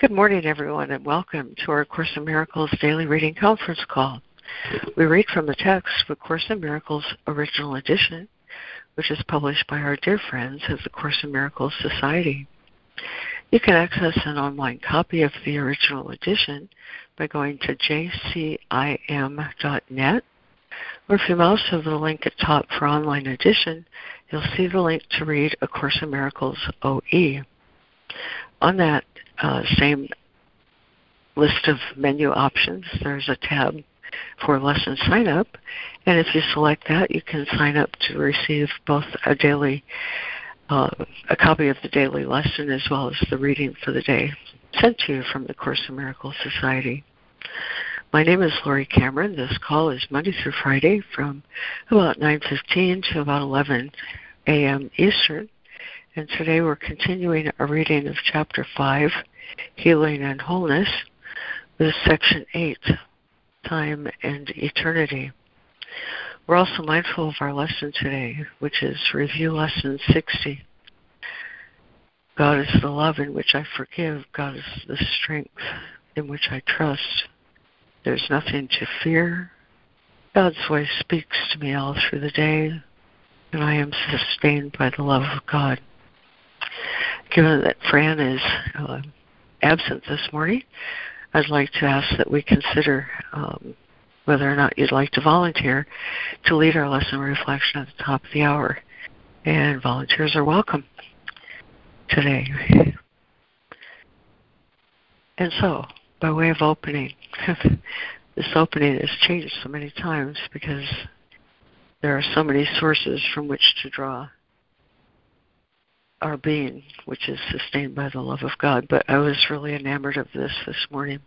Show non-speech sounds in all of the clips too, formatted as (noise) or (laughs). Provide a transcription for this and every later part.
Good morning, everyone, and welcome to our Course in Miracles Daily Reading Conference Call. We read from the text of Course in Miracles Original Edition, which is published by our dear friends of the Course in Miracles Society. You can access an online copy of the original edition by going to jcim.net, or if you mouse over the link at top for online edition, you'll see the link to read A Course in Miracles OE. On that uh, same list of menu options, there's a tab for lesson sign up. And if you select that, you can sign up to receive both a daily, uh, a copy of the daily lesson as well as the reading for the day sent to you from the Course in Miracles Society. My name is Laurie Cameron. This call is Monday through Friday from about 9:15 to about 11 a.m. Eastern. And today we're continuing a reading of Chapter 5, Healing and Wholeness, with Section 8, Time and Eternity. We're also mindful of our lesson today, which is Review Lesson 60. God is the love in which I forgive. God is the strength in which I trust. There's nothing to fear. God's voice speaks to me all through the day, and I am sustained by the love of God given that Fran is uh, absent this morning, I'd like to ask that we consider um, whether or not you'd like to volunteer to lead our lesson reflection at the top of the hour. And volunteers are welcome today. And so, by way of opening, (laughs) this opening has changed so many times because there are so many sources from which to draw our being, which is sustained by the love of God. But I was really enamored of this this morning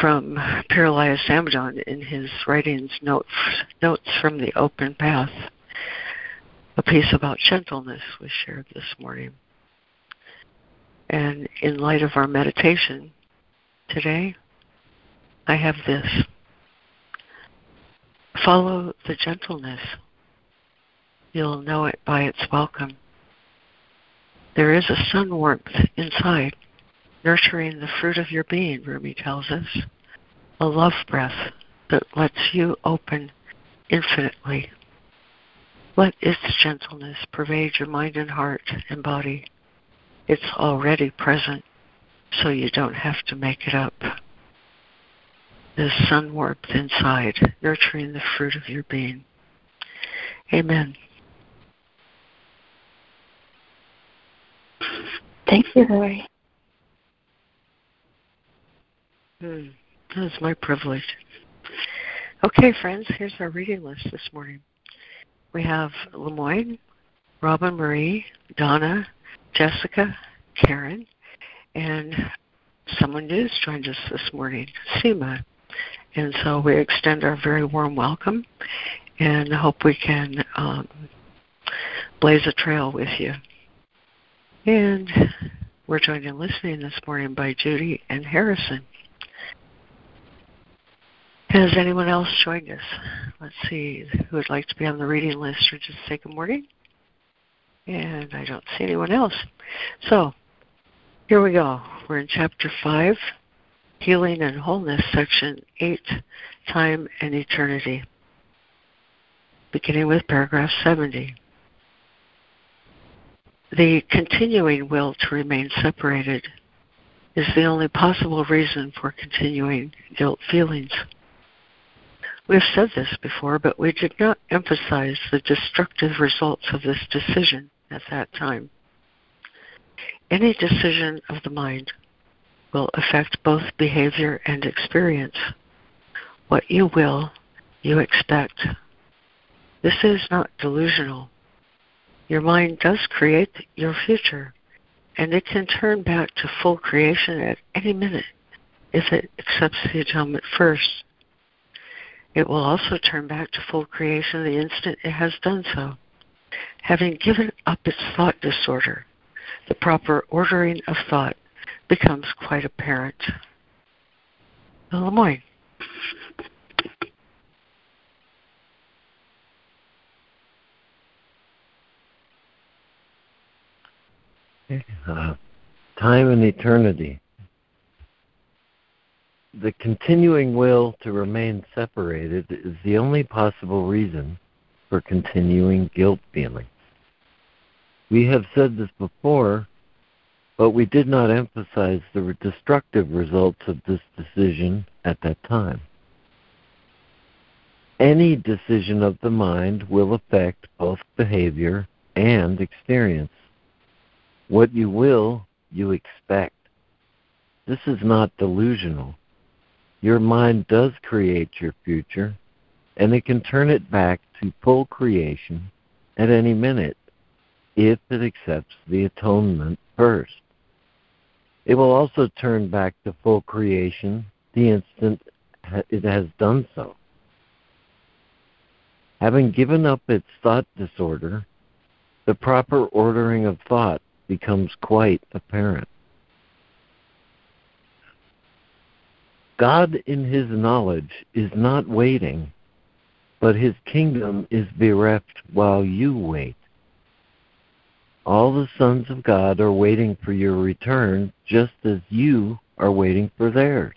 from Pir Elias in his writings, notes, notes from the Open Path. A piece about gentleness was shared this morning. And in light of our meditation today, I have this. Follow the gentleness. You'll know it by its welcome. There is a sun warmth inside, nurturing the fruit of your being, Rumi tells us, a love breath that lets you open infinitely. Let its gentleness pervade your mind and heart and body. It's already present, so you don't have to make it up. The sun warmth inside, nurturing the fruit of your being. Amen. Thank you, Laurie. Hmm. That's my privilege. Okay, friends, here's our reading list this morning. We have Lemoyne, Robin Marie, Donna, Jessica, Karen, and someone new's joined us this morning, Seema. And so we extend our very warm welcome and hope we can um, blaze a trail with you. And we're joined in listening this morning by Judy and Harrison. Has anyone else joined us? Let's see who would like to be on the reading list or just say good morning. And I don't see anyone else. So here we go. We're in chapter 5, Healing and Wholeness, section 8, Time and Eternity, beginning with paragraph 70. The continuing will to remain separated is the only possible reason for continuing guilt feelings. We've said this before, but we did not emphasize the destructive results of this decision at that time. Any decision of the mind will affect both behavior and experience. What you will, you expect. This is not delusional. Your mind does create your future, and it can turn back to full creation at any minute if it accepts the atonement first. It will also turn back to full creation the instant it has done so. Having given up its thought disorder, the proper ordering of thought becomes quite apparent. Lemoyne. Uh, time and eternity. The continuing will to remain separated is the only possible reason for continuing guilt feelings. We have said this before, but we did not emphasize the destructive results of this decision at that time. Any decision of the mind will affect both behavior and experience. What you will, you expect. This is not delusional. Your mind does create your future, and it can turn it back to full creation at any minute if it accepts the atonement first. It will also turn back to full creation the instant it has done so. Having given up its thought disorder, the proper ordering of thought becomes quite apparent. God, in His knowledge, is not waiting, but His kingdom is bereft while you wait. All the sons of God are waiting for your return just as you are waiting for theirs.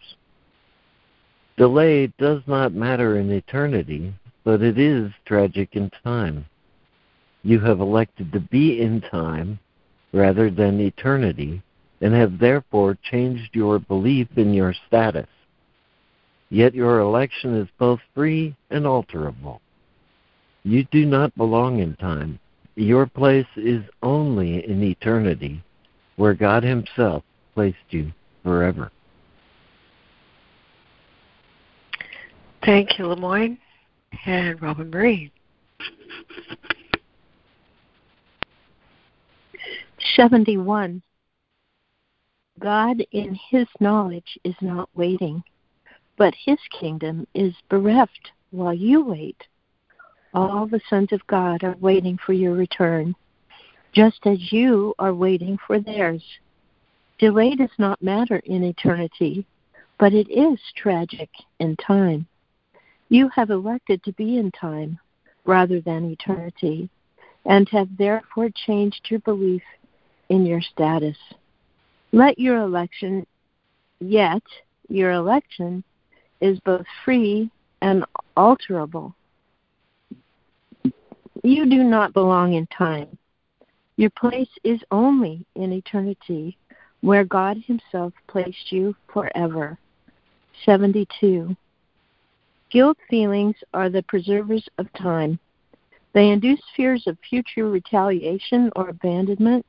Delay does not matter in eternity, but it is tragic in time. You have elected to be in time rather than eternity, and have therefore changed your belief in your status. Yet your election is both free and alterable. You do not belong in time. Your place is only in eternity, where God Himself placed you forever. Thank you, Lemoyne and Robin Marie. 71. God in his knowledge is not waiting, but his kingdom is bereft while you wait. All the sons of God are waiting for your return, just as you are waiting for theirs. Delay does not matter in eternity, but it is tragic in time. You have elected to be in time rather than eternity, and have therefore changed your belief in your status. Let your election, yet your election is both free and alterable. You do not belong in time. Your place is only in eternity, where God Himself placed you forever. 72. Guilt feelings are the preservers of time. They induce fears of future retaliation or abandonment,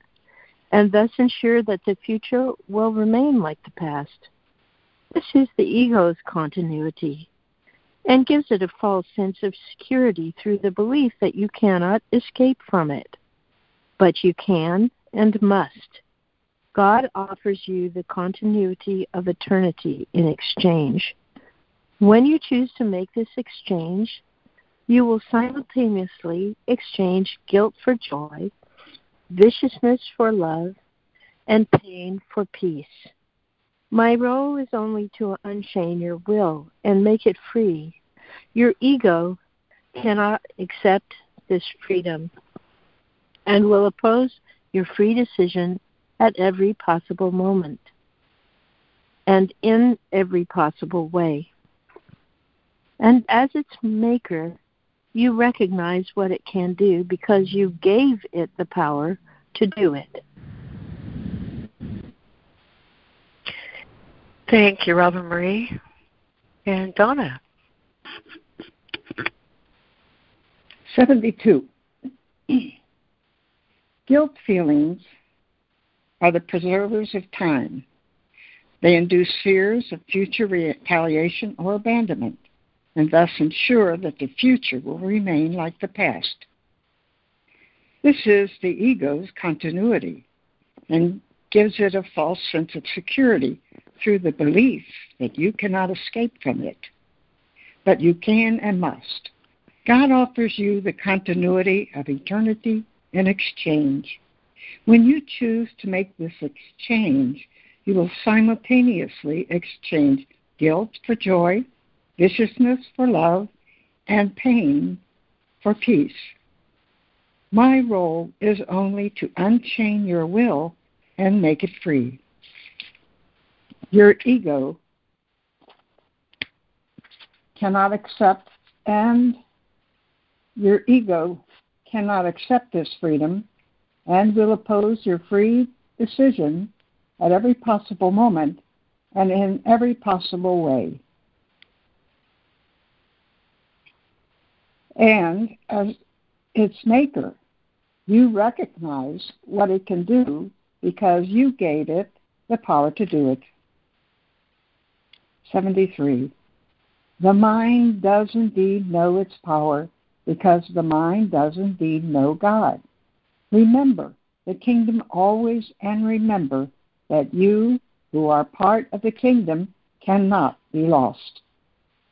and thus ensure that the future will remain like the past. This is the ego's continuity and gives it a false sense of security through the belief that you cannot escape from it. But you can and must. God offers you the continuity of eternity in exchange. When you choose to make this exchange, you will simultaneously exchange guilt for joy viciousness for love, and pain for peace. My role is only to unchain your will and make it free. Your ego cannot accept this freedom and will oppose your free decision at every possible moment and in every possible way. And as its maker, you recognize what it can do because you gave it the power to do it. Thank you, Robin Marie. And Donna. 72. Guilt feelings are the preservers of time. They induce fears of future retaliation or abandonment and thus ensure that the future will remain like the past. This is the ego's continuity and gives it a false sense of security through the belief that you cannot escape from it. But you can and must. God offers you the continuity of eternity in exchange. When you choose to make this exchange, you will simultaneously exchange guilt for joy, viciousness for love, and pain for peace. My role is only to unchain your will and make it free. Your ego cannot accept and your ego cannot accept this freedom and will oppose your free decision at every possible moment and in every possible way. And as its maker, you recognize what it can do because you gave it the power to do it. 73. The mind does indeed know its power because the mind does indeed know God. Remember the kingdom always and remember that you, who are part of the kingdom, cannot be lost.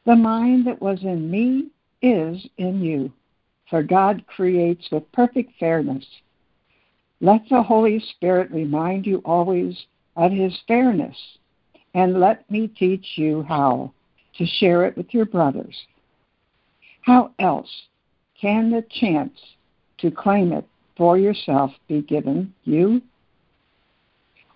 The mind that was in me is in you, for God creates with perfect fairness. Let the Holy Spirit remind you always of His fairness, and let me teach you how to share it with your brothers. How else can the chance to claim it for yourself be given you?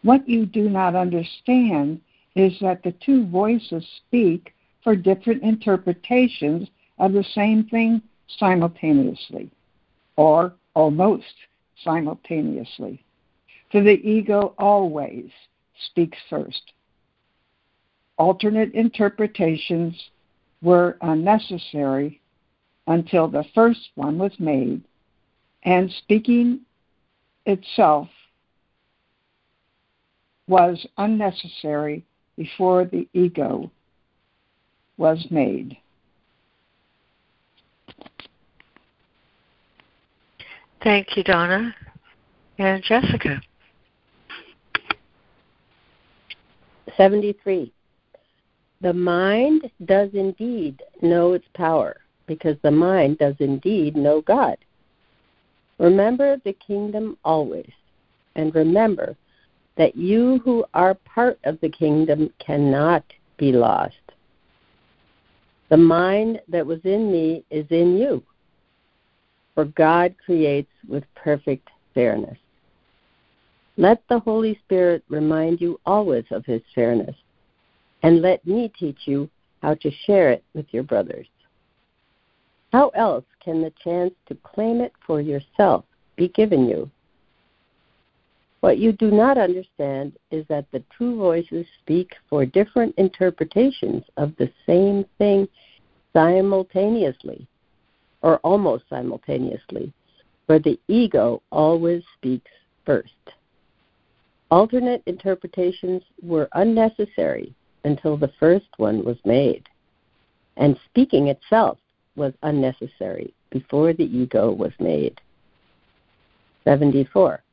What you do not understand is that the two voices speak for different interpretations of the same thing simultaneously, or almost simultaneously. For the ego always speaks first. Alternate interpretations were unnecessary until the first one was made, and speaking itself was unnecessary before the ego was made. Thank you, Donna. And Jessica. 73. The mind does indeed know its power, because the mind does indeed know God. Remember the kingdom always, and remember that you who are part of the kingdom cannot be lost. The mind that was in me is in you, for God creates with perfect fairness. Let the Holy Spirit remind you always of his fairness, and let me teach you how to share it with your brothers. How else can the chance to claim it for yourself be given you? What you do not understand is that the two voices speak for different interpretations of the same thing simultaneously, or almost simultaneously, where the ego always speaks first. Alternate interpretations were unnecessary until the first one was made, and speaking itself was unnecessary before the ego was made. 74.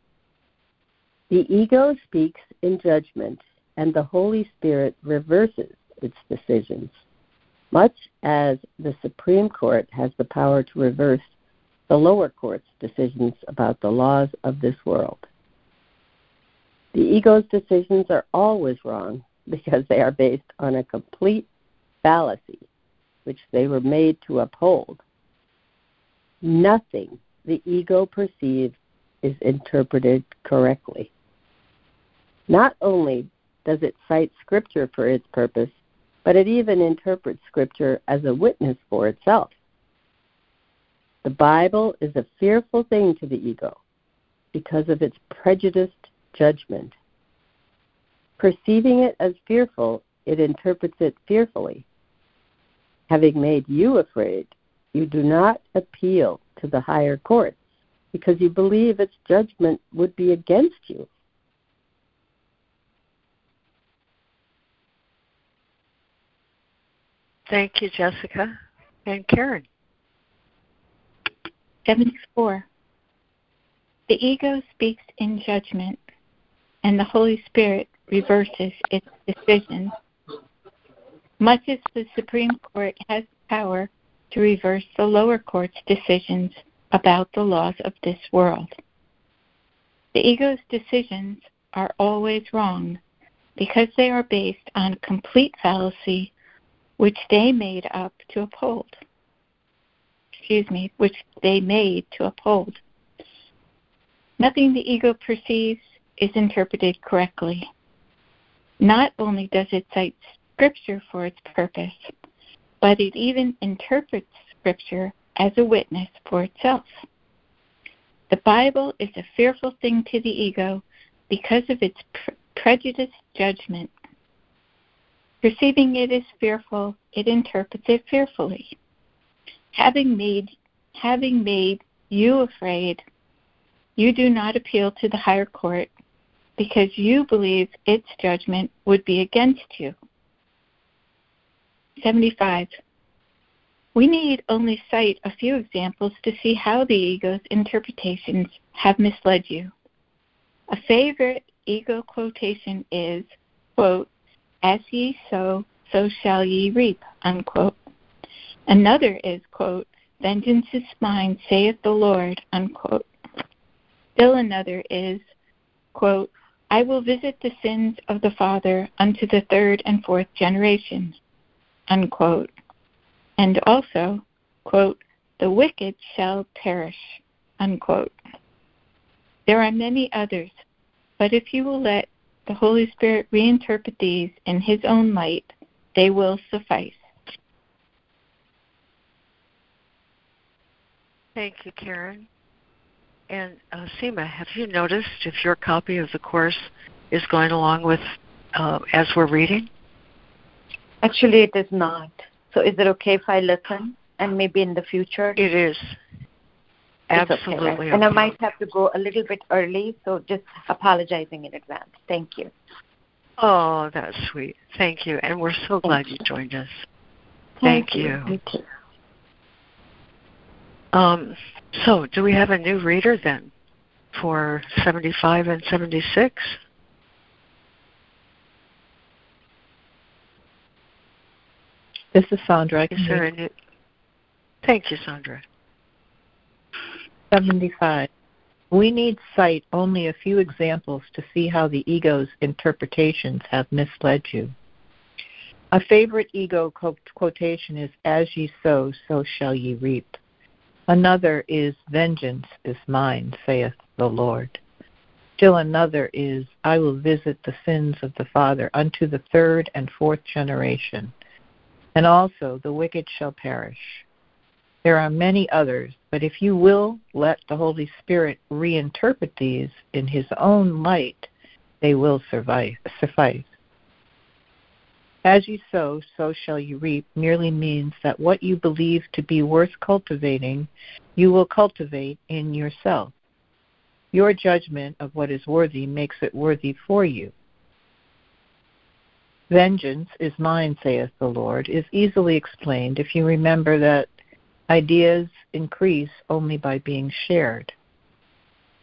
The ego speaks in judgment, and the Holy Spirit reverses its decisions, much as the Supreme Court has the power to reverse the lower court's decisions about the laws of this world. The ego's decisions are always wrong (laughs) because they are based on a complete fallacy which they were made to uphold. Nothing the ego perceives is interpreted correctly. Not only does it cite Scripture for its purpose, but it even interprets Scripture as a witness for itself. The Bible is a fearful thing to the ego because of its prejudiced judgment. Perceiving it as fearful, it interprets it fearfully having made you afraid, you do not appeal to the higher courts because you believe its judgment would be against you. Thank you, Jessica. And Karen. 74. The ego speaks in judgment, and the Holy Spirit reverses its decisions much as the Supreme Court has power to reverse the lower court's decisions about the laws of this world. The ego's decisions are always wrong because they are based on complete fallacy which they made up to uphold. Excuse me, which they made to uphold. Nothing the ego perceives is interpreted correctly. Not only does it cite Scripture for its purpose, but it even interprets Scripture as a witness for itself. The Bible is a fearful thing to the ego because of its pre- prejudiced judgment. Perceiving it as fearful, it interprets it fearfully. Having made having made you afraid, you do not appeal to the higher court because you believe its judgment would be against you. 75. We need only cite a few examples to see how the ego's interpretations have misled you. A favorite ego quotation is, quote, as ye sow, so shall ye reap, unquote. Another is, quote, vengeance is mine, saith the Lord, unquote. Still another is, quote, I will visit the sins of the father unto the third and fourth generation, unquote. And also, quote, the wicked shall perish, unquote. There are many others, but if you will let the Holy Spirit reinterpret these in His own light, they will suffice. Thank you, Karen. And uh, Seema, have you noticed if your copy of the course is going along with uh, as we're reading? Actually, it is not. So, is it okay if I listen and maybe in the future? It is. Absolutely. Okay, right? And I might have to go a little bit early, so just apologizing in advance. Thank you. Oh, that's sweet. Thank you. And we're so glad you. you joined us. Thank, Thank you. you. Thank you. Um, so, do we have a new reader then for 75 and 76? This is Sandra. Is there a new? Thank you, Sandra. 75. We need cite only a few examples to see how the ego's interpretations have misled you. A favorite ego quotation is, As ye sow, so shall ye reap. Another is, Vengeance is mine, saith the Lord. Still another is, I will visit the sins of the father unto the third and fourth generation. And also, the wicked shall perish. There are many others, but if you will let the Holy Spirit reinterpret these in His own light, they will survive, suffice. As you sow, so shall you reap merely means that what you believe to be worth cultivating, you will cultivate in yourself. Your judgment of what is worthy makes it worthy for you. Vengeance is mine, saith the Lord, is easily explained if you remember that ideas increase only by being shared.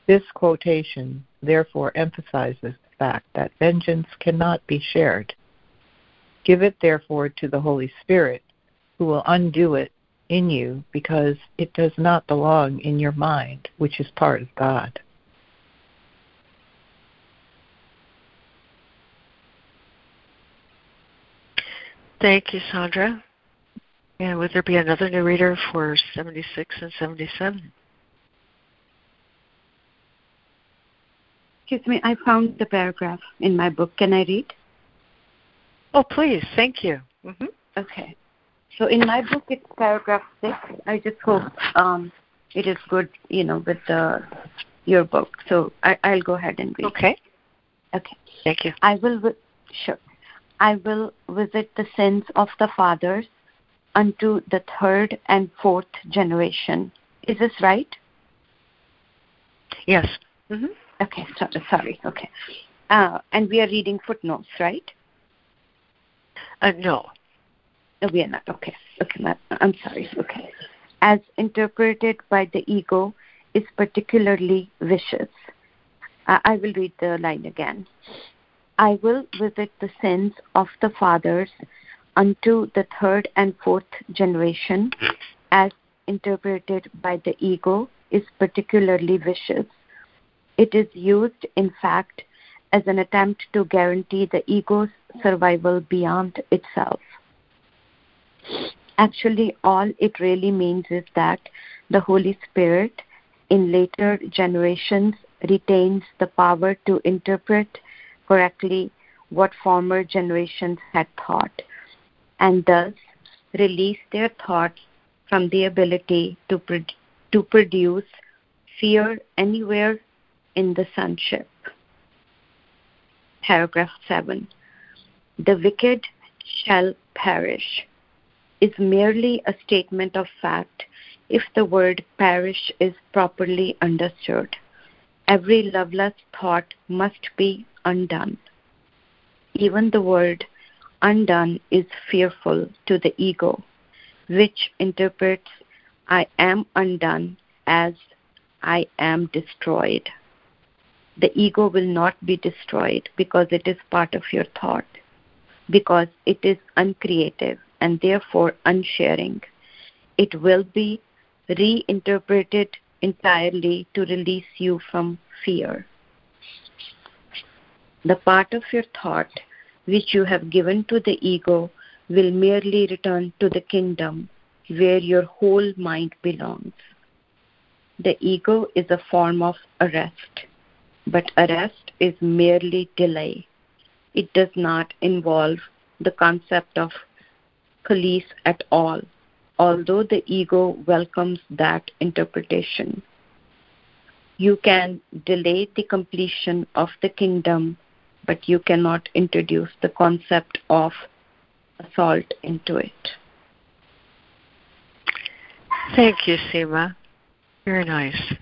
This quotation therefore emphasizes the fact that vengeance cannot be shared. Give it, therefore, to the Holy Spirit, who will undo it in you because it does not belong in your mind, which is part of God. Thank you, Sandra. And would there be another new reader for 76 and 77? Excuse me, I found the paragraph in my book. Can I read? Oh, please. Thank you. Mm-hmm. Okay. So in my book, it's paragraph six. I just hope um, it is good, you know, with the, your book. So I, I'll go ahead and read. Okay. Okay. Thank you. I will. Sure. I will visit the sins of the fathers unto the third and fourth generation. Is this right? Yes. Mm-hmm. Okay, sorry, sorry. Okay. Uh, and we are reading footnotes, right? Uh, no. No, we are not. Okay. Okay, I'm sorry. Okay. As interpreted by the ego is particularly vicious. Uh, I will read the line again. I will visit the sins of the fathers unto the third and fourth generation, as interpreted by the ego, is particularly vicious. It is used, in fact, as an attempt to guarantee the ego's survival beyond itself. Actually, all it really means is that the Holy Spirit in later generations retains the power to interpret correctly what former generations had thought, and thus release their thoughts from the ability to, pro- to produce fear anywhere in the sonship. Paragraph 7. The wicked shall perish is merely a statement of fact if the word perish is properly understood. Every loveless thought must be undone. Even the word undone is fearful to the ego, which interprets I am undone as I am destroyed. The ego will not be destroyed because it is part of your thought, because it is uncreative and therefore unsharing. It will be reinterpreted entirely to release you from fear. The part of your thought which you have given to the ego will merely return to the kingdom where your whole mind belongs. The ego is a form of arrest, but arrest is merely delay. It does not involve the concept of police at all, although the ego welcomes that interpretation. You can delay the completion of the kingdom, but you cannot introduce the concept of assault into it. Thank you, Seema. Very nice.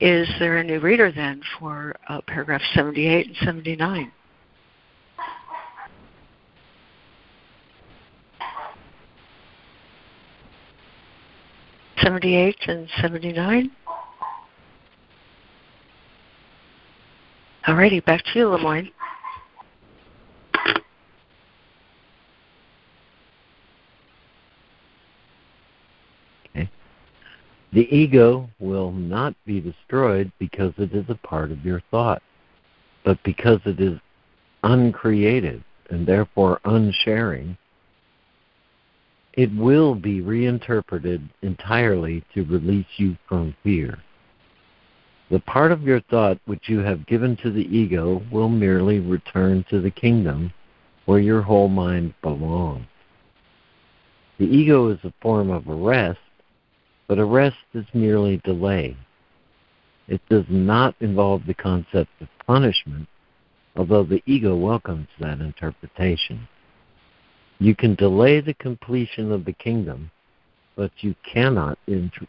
Is there a new reader then for uh, paragraph 78 and 79? 78 and 79. Alrighty, back to you, Lemoyne. Okay. The ego will not be destroyed because it is a part of your thought, but because it is uncreative and therefore unsharing, it will be reinterpreted entirely to release you from fear. The part of your thought which you have given to the ego will merely return to the kingdom where your whole mind belongs. The ego is a form of arrest, but arrest is merely delay. It does not involve the concept of punishment, although the ego welcomes that interpretation. You can delay the completion of the kingdom, but you cannot int-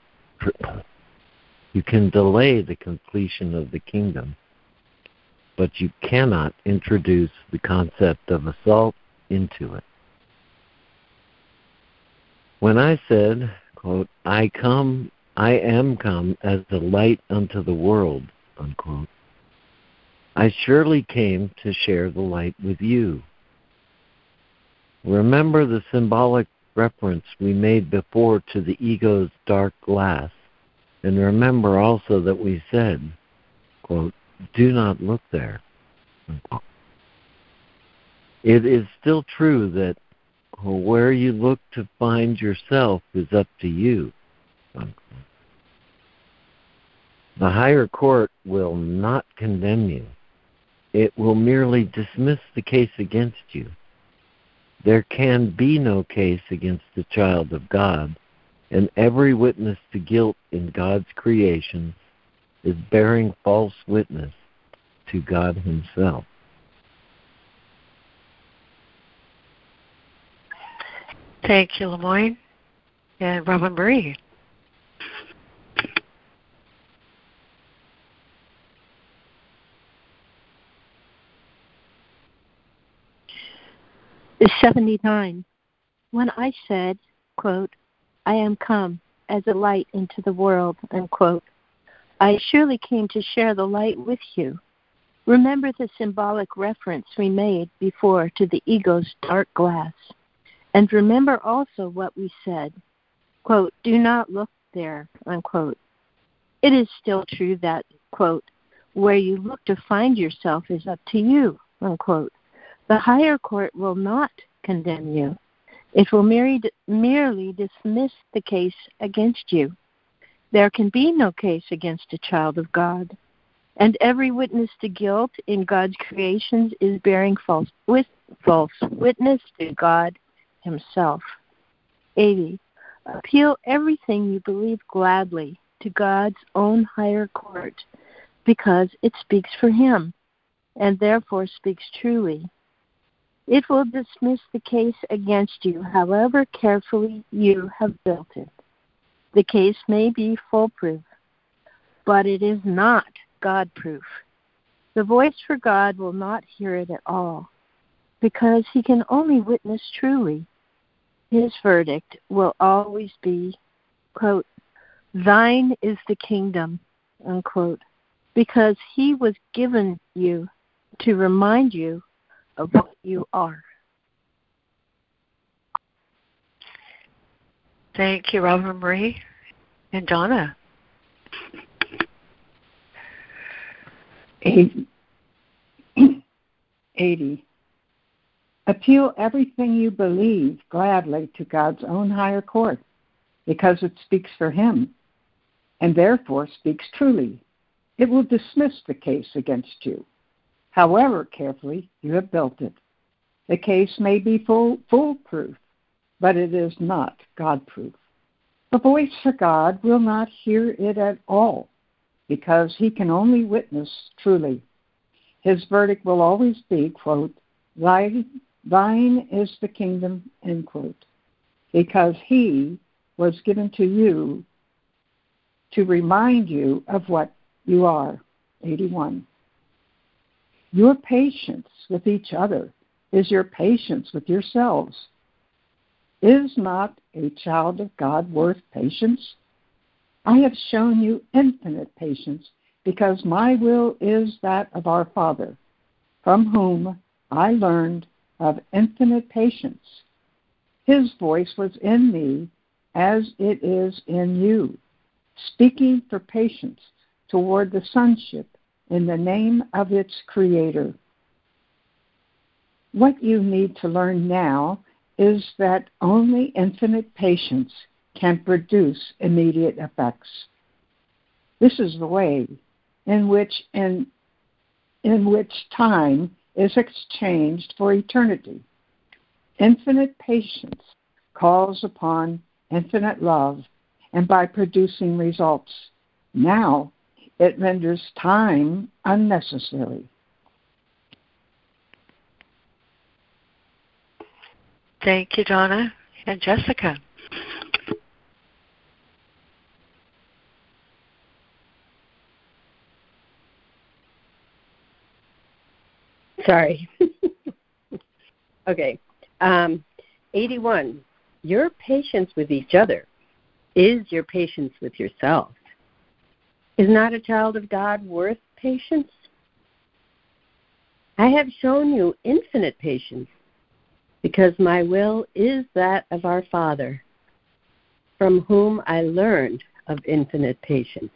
you can delay the completion of the kingdom, but you cannot introduce the concept of assault into it. When I said, quote, I come, I am come as the light unto the world, unquote, I surely came to share the light with you. Remember the symbolic reference we made before to the ego's dark glass. And remember also that we said, quote, do not look there. It is still true that where you look to find yourself is up to you. The higher court will not condemn you. It will merely dismiss the case against you there can be no case against the child of God, and every witness to guilt in God's creation is bearing false witness to God Himself. Thank you, Lemoyne. And Robin Marie. 79. When I said, quote, I am come as a light into the world, unquote, I surely came to share the light with you. Remember the symbolic reference we made before to the ego's dark glass. And remember also what we said, quote, do not look there, unquote. It is still true that, quote, where you look to find yourself is up to you, unquote. The higher court will not condemn you. It will merely dismiss the case against you. There can be no case against a child of God. And every witness to guilt in God's creations is bearing false, with, false witness to God Himself. 80. Appeal everything you believe gladly to God's own higher court because it speaks for Him and therefore speaks truly. It will dismiss the case against you, however carefully you have built it. The case may be foolproof, but it is not God proof. The voice for God will not hear it at all, because he can only witness truly. His verdict will always be, quote, Thine is the kingdom, unquote, because he was given you to remind you of what you are. Thank you, Robin Marie and Donna. 80. 80. Appeal everything you believe gladly to God's own higher court, because it speaks for Him, and therefore speaks truly. It will dismiss the case against you, however carefully you have built it. The case may be foolproof, but it is not God proof. The voice of God will not hear it at all because he can only witness truly. His verdict will always be, quote, thine, thine is the kingdom, end quote, because he was given to you to remind you of what you are. 81. Your patience with each other is your patience with yourselves. Is not a child of God worth patience? I have shown you infinite patience because my will is that of our Father, from whom I learned of infinite patience. His voice was in me as it is in you, speaking for patience toward the sonship in the name of its Creator. What you need to learn now is that only infinite patience can produce immediate effects. This is the way in which in, in which time is exchanged for eternity. Infinite patience calls upon infinite love, and by producing results, now it renders time unnecessary. Thank you, Donna and Jessica. Sorry. (laughs) okay. Um, 81. Your patience with each other is your patience with yourself. Is not a child of God worth patience? I have shown you infinite patience because my will is that of our Father, from whom I learned of infinite patience.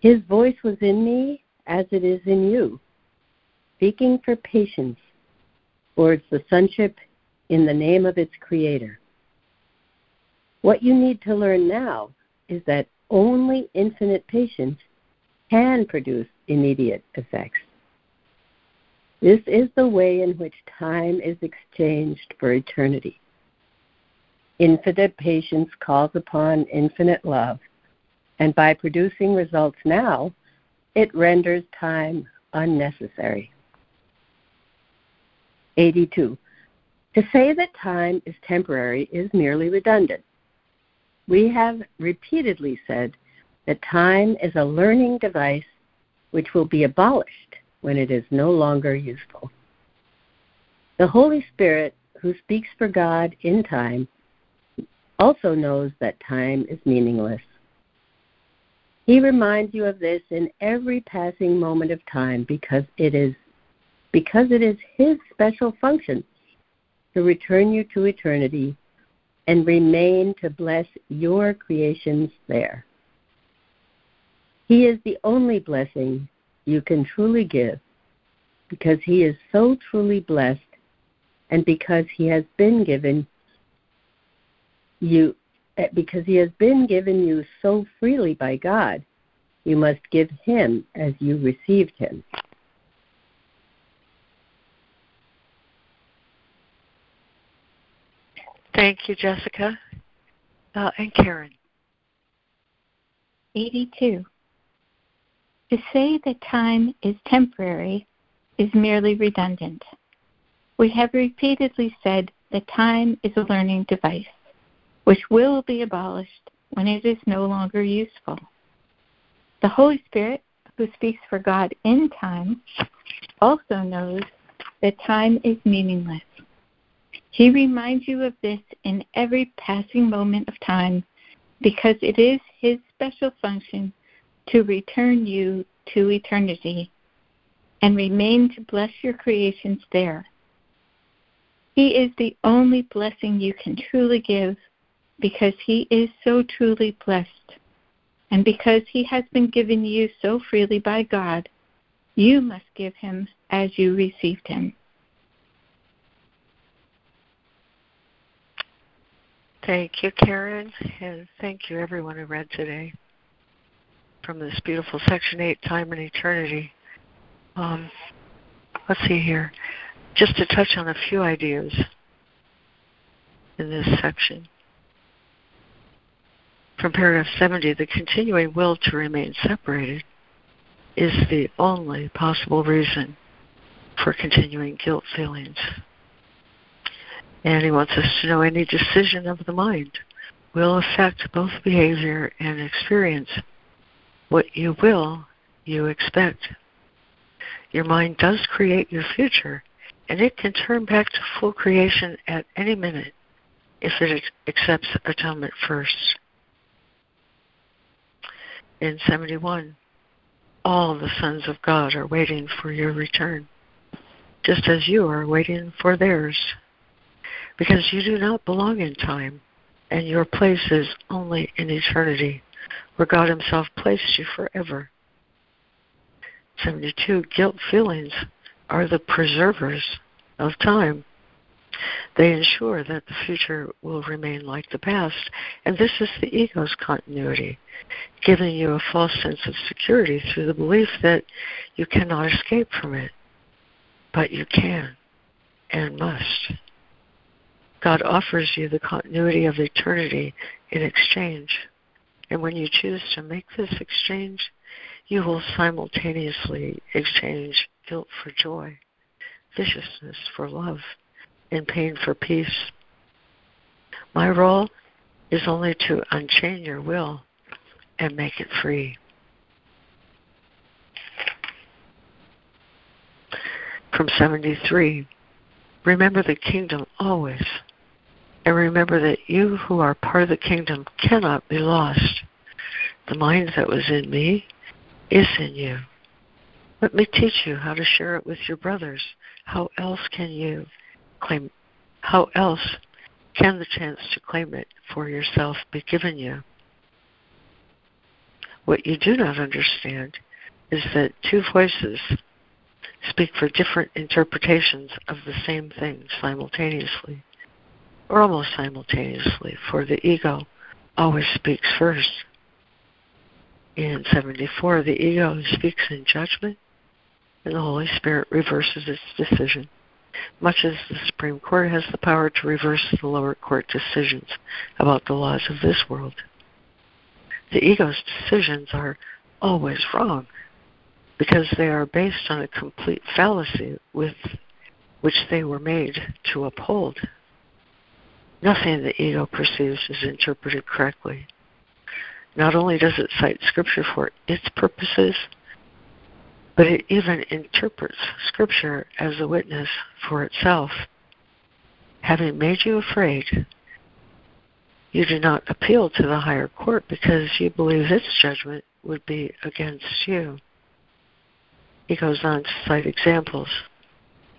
His voice was in me as it is in you speaking for patience towards the sonship in the name of its creator. What you need to learn now is that only infinite patience can produce immediate effects. This is the way in which time is exchanged for eternity. Infinite patience calls upon infinite love, and by producing results now, it renders time unnecessary. 82. To say that time is temporary is merely redundant. We have repeatedly said that time is a learning device which will be abolished when it is no longer useful. The Holy Spirit, who speaks for God in time, also knows that time is meaningless. He reminds you of this in every passing moment of time because it is because it is His special function to return you to eternity and remain to bless your creations there. He is the only blessing you can truly give because He is so truly blessed and because He has been given you eh, because he has been given you so freely by God, You must give him as you received him. Thank you, Jessica. Uh, and Karen. 82. To say that time is temporary is merely redundant. We have repeatedly said that time is a learning device, which will be abolished when it is no longer useful. The Holy Spirit, who speaks for God in time, also knows that time is meaningless. He reminds you of this in every passing moment of time because it is his special function to return you to eternity and remain to bless your creations there. He is the only blessing you can truly give because he is so truly blessed. And because he has been given you so freely by God, you must give him as you received him. Thank you, Karen, and thank you, everyone who read today from this beautiful Section 8, Time and Eternity. Um, let's see here. Just to touch on a few ideas in this section. From paragraph 70, the continuing will to remain separated is the only possible reason for continuing guilt feelings. And he wants us to know any decision of the mind will affect both behavior and experience. What you will, you expect. Your mind does create your future, and it can turn back to full creation at any minute if it accepts atonement first. In 71, all the sons of God are waiting for your return, just as you are waiting for theirs because you do not belong in time, and your place is only in eternity, where God Himself placed you forever. 72. Guilt feelings are the preservers of time. They ensure that the future will remain like the past, and this is the ego's continuity, giving you a false sense of security through the belief that you cannot escape from it. But you can and must. God offers you the continuity of eternity in exchange. And when you choose to make this exchange, you will simultaneously exchange guilt for joy, viciousness for love, and pain for peace. My role is only to unchain your will and make it free. From 73, remember the kingdom always and remember that you who are part of the kingdom cannot be lost. The mind that was in me is in you. Let me teach you how to share it with your brothers. How else can you claim how else can the chance to claim it for yourself be given you? What you do not understand is that two voices speak for different interpretations of the same thing simultaneously or almost simultaneously, for the ego always speaks first. In 74, the ego speaks in judgment, and the Holy Spirit reverses its decision, much as the Supreme Court has the power to reverse the lower court decisions about the laws of this world. The ego's decisions are always wrong because they are based on a complete fallacy with which they were made to uphold Nothing the ego perceives is interpreted correctly. Not only does it cite Scripture for its purposes, but it even interprets Scripture as a witness for itself. Having made you afraid, you do not appeal to the higher court because you believe its judgment would be against you. He goes on to cite examples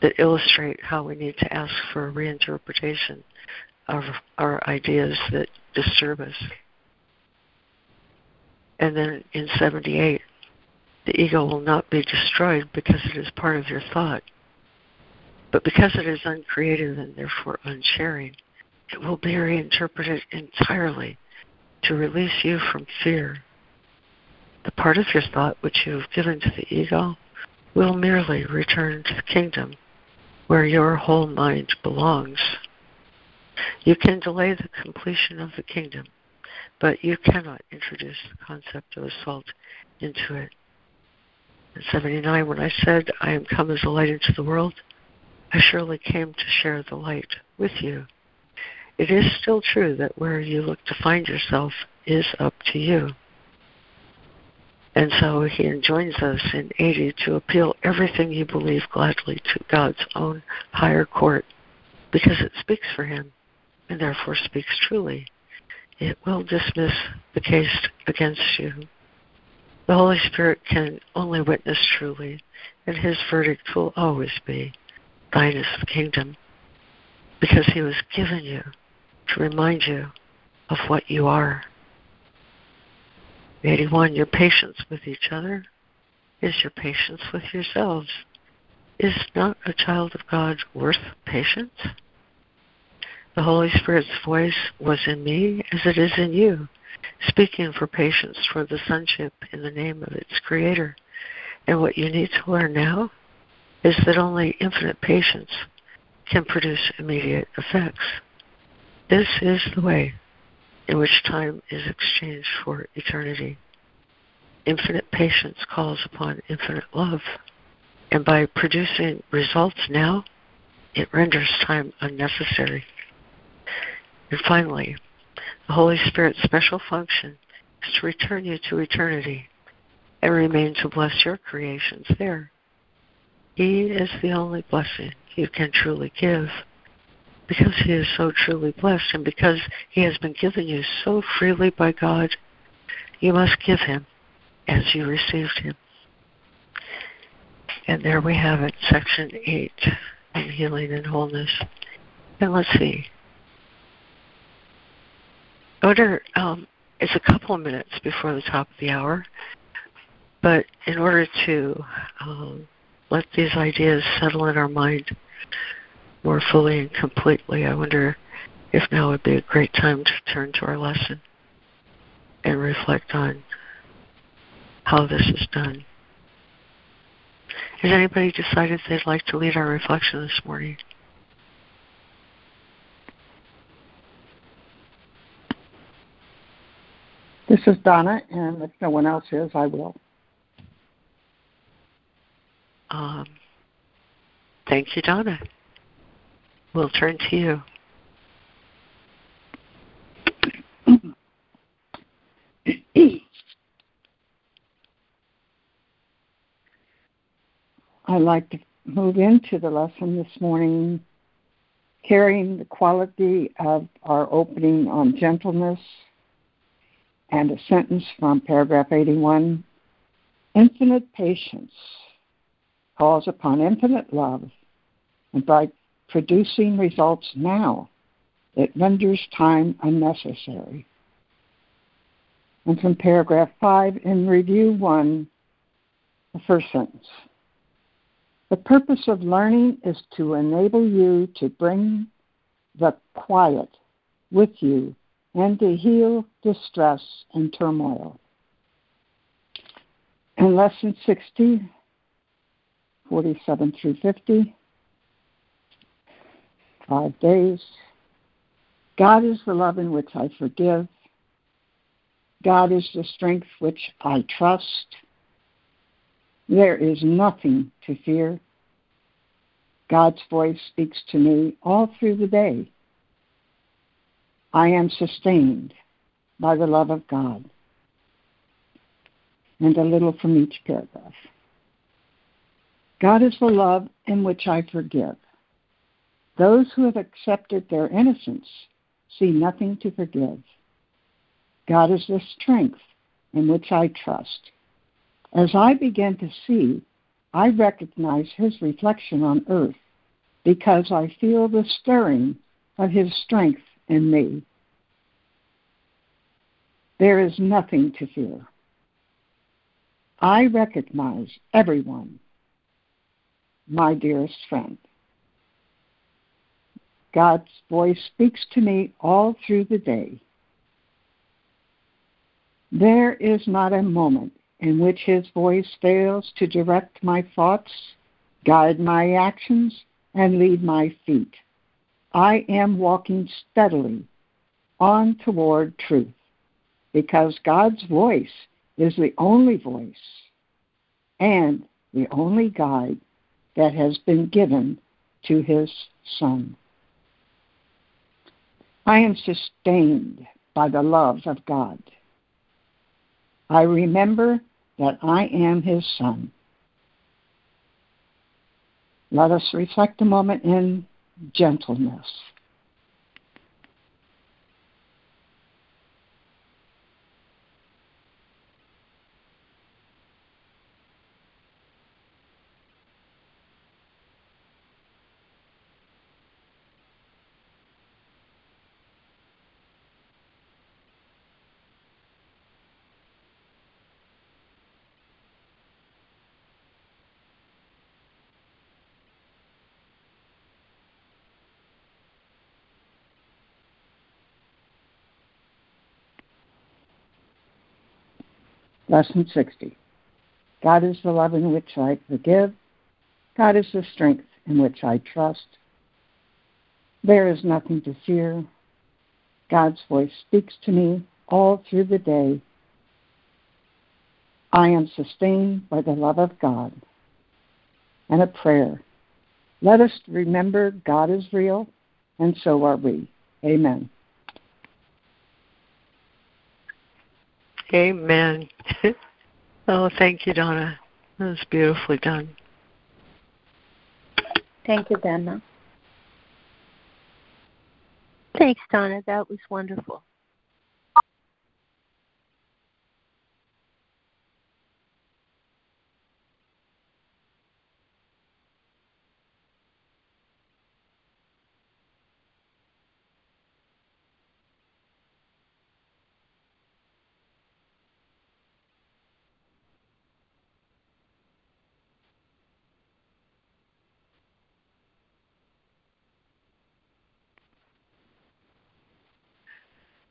that illustrate how we need to ask for a reinterpretation of our ideas that disturb us. And then in 78, the ego will not be destroyed because it is part of your thought. But because it is uncreative and therefore unsharing, it will be reinterpreted entirely to release you from fear. the part of your thought which you have given to the ego will merely return to the kingdom where your whole mind belongs. You can delay the completion of the kingdom, but you cannot introduce the concept of assault into it. In 79, when I said, I am come as a light into the world, I surely came to share the light with you. It is still true that where you look to find yourself is up to you. And so he enjoins us in 80 to appeal everything you believe gladly to God's own higher court because it speaks for him and therefore speaks truly. It will dismiss the case against you. The Holy Spirit can only witness truly, and his verdict will always be, Thine is the kingdom, because he was given you to remind you of what you are. 81. Your patience with each other is your patience with yourselves. Is not a child of God worth patience? The Holy Spirit's voice was in me as it is in you, speaking for patience for the sonship in the name of its creator. And what you need to learn now is that only infinite patience can produce immediate effects. This is the way in which time is exchanged for eternity. Infinite patience calls upon infinite love, and by producing results now, it renders time unnecessary. And finally, the Holy Spirit's special function is to return you to eternity and remain to bless your creations there. He is the only blessing you can truly give because he is so truly blessed and because he has been given you so freely by God, you must give him as you received him. And there we have it, section 8 in Healing and Wholeness. And let's see. Order, um, it's a couple of minutes before the top of the hour, but in order to um, let these ideas settle in our mind, more fully and completely. I wonder if now would be a great time to turn to our lesson and reflect on how this is done. Has anybody decided they'd like to lead our reflection this morning? This is Donna, and if no one else is, I will. Um, thank you, Donna. We'll turn to you. I'd like to move into the lesson this morning, carrying the quality of our opening on gentleness and a sentence from paragraph 81 Infinite patience calls upon infinite love, and by producing results now. It renders time unnecessary. And from paragraph 5 in review 1, the first sentence. The purpose of learning is to enable you to bring the quiet with you and to heal distress and turmoil. In lesson 60, 47 through 50, five days. God is the love in which I forgive. God is the strength which I trust. There is nothing to fear. God's voice speaks to me all through the day. I am sustained by the love of God. And a little from each paragraph. God is the love in which I forgive. Those who have accepted their innocence see nothing to forgive. God is the strength in which I trust. As I begin to see, I recognize His reflection on earth because I feel the stirring of His strength in me. There is nothing to fear. I recognize everyone, my dearest friend. God's voice speaks to me all through the day. There is not a moment in which his voice fails to direct my thoughts, guide my actions, and lead my feet. I am walking steadily on toward truth because God's voice is the only voice and the only guide that has been given to his Son. I am sustained by the love of God. I remember that I am his son. Let us reflect a moment in gentleness. Lesson 60. God is the love in which I forgive. God is the strength in which I trust. There is nothing to fear. God's voice speaks to me all through the day. I am sustained by the love of God. And a prayer. Let us remember God is real, and so are we. Amen. Amen. (laughs) oh, thank you, Donna. That was beautifully done. Thank you, Donna. Thanks, Donna. That was wonderful.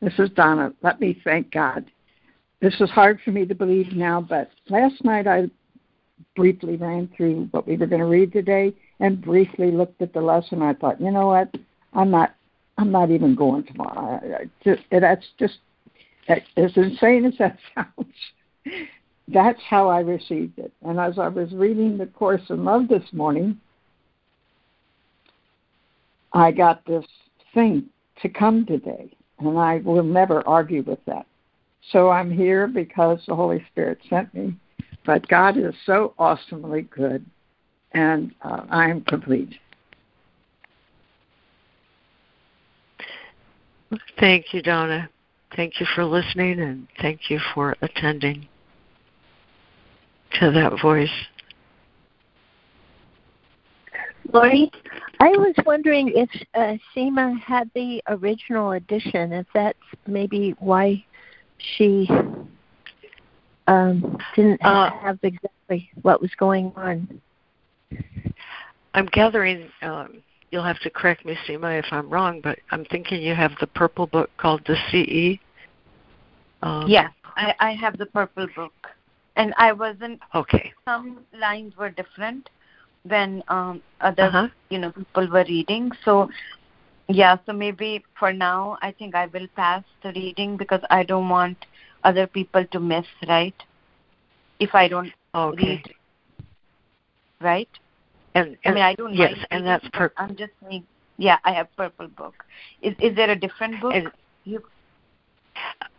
This is Donna. Let me thank God. This is hard for me to believe now, but last night I briefly ran through what we were going to read today and briefly looked at the lesson. I thought, you know what? I'm not. I'm not even going tomorrow. I, I just that's just as insane as that (laughs) sounds. That's how I received it. And as I was reading the Course in Love this morning, I got this thing to come today and I will never argue with that. So I'm here because the Holy Spirit sent me. But God is so awesomely good, and uh, I am complete. Thank you, Donna. Thank you for listening, and thank you for attending to that voice. Laurie, I was wondering if uh, Seema had the original edition, if that's maybe why she um, didn't uh, have exactly what was going on. I'm gathering, um, you'll have to correct me, Seema, if I'm wrong, but I'm thinking you have the purple book called The CE. Um, yes, I, I have the purple book. And I wasn't. Okay. Some lines were different when um, other uh-huh. you know people were reading. So yeah, so maybe for now I think I will pass the reading because I don't want other people to miss, right? If I don't okay. read, right? And, and I mean I don't. Yes, and that's purple. I'm just saying. Yeah, I have purple book. Is is there a different book? And, you.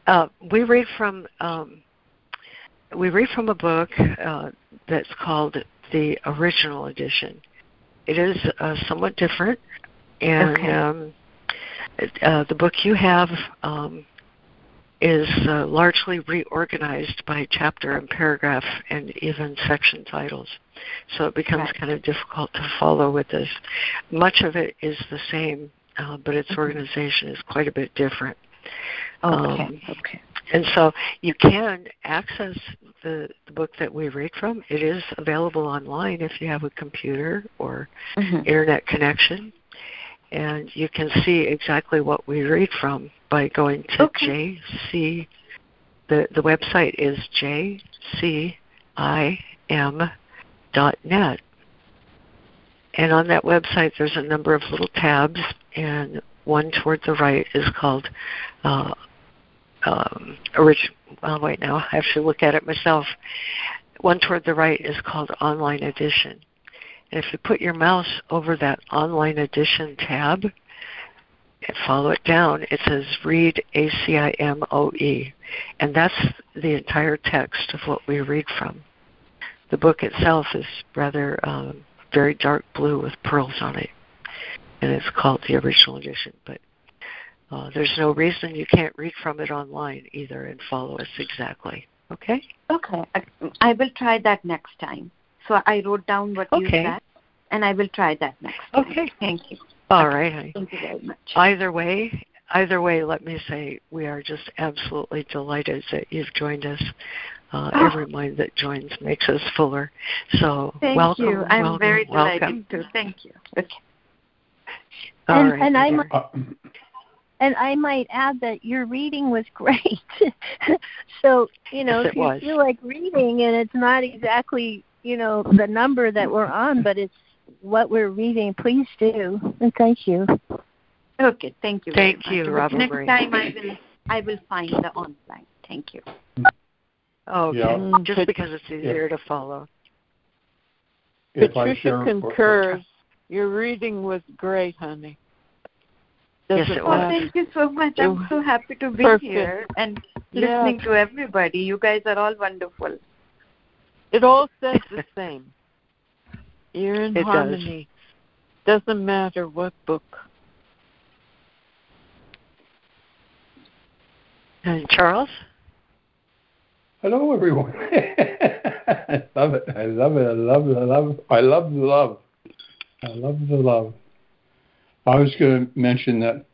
Uh, we read from um, we read from a book uh, that's called the original edition. It is uh, somewhat different, and okay. um, uh, the book you have um, is uh, largely reorganized by chapter and paragraph and even section titles. So it becomes right. kind of difficult to follow with this. Much of it is the same, uh, but its mm-hmm. organization is quite a bit different. Okay. Um, okay. And so you can access the, the book that we read from. It is available online if you have a computer or mm-hmm. internet connection. And you can see exactly what we read from by going to okay. the the website is jcim.net, and on that website there's a number of little tabs, and one toward the right is called uh, um, original. Well, wait, now I have to look at it myself. One toward the right is called Online Edition. And if you put your mouse over that Online Edition tab and follow it down, it says Read ACIMOE. And that's the entire text of what we read from. The book itself is rather um, very dark blue with pearls on it. And it's called the original edition. But uh, there's no reason you can't read from it online either and follow us exactly. Okay? Okay. I, I will try that next time. So I wrote down what you said, and I will try that next time. Okay. Thank you. All right. honey. Thank you very much. Either way, either way, let me say we are just absolutely delighted that you've joined us. Uh, Oh. Every mind that joins makes us fuller. So Thank welcome. you. I'm welcome, very welcome. delighted too. Thank you. Okay. All And- right, and I'm- Uh, And I might add that your reading was (laughs) great. so, you know, Yes, if you was. feel like reading and it's not exactly, you know, the number that we're on, but it's what we're reading, please do. And thank you. Okay. Thank you. Thank you, much. Robert Next Marie. time I will I will find the online. Thank you. Okay. Yeah. Just because it's easier to follow. if Patricia concurs. Your reading was great, honey. Yes, it Oh, was. matter. thank you so much. I'm so happy to be Perfect. here and Yeah. listening to everybody. You guys are all wonderful. It all says the (laughs) same. You're in It does. harmony. Doesn't matter what book. And Charles? Hello, everyone. (laughs) I love it. I love it. I love it. I love it. I love the love. I love the love. I was going to mention that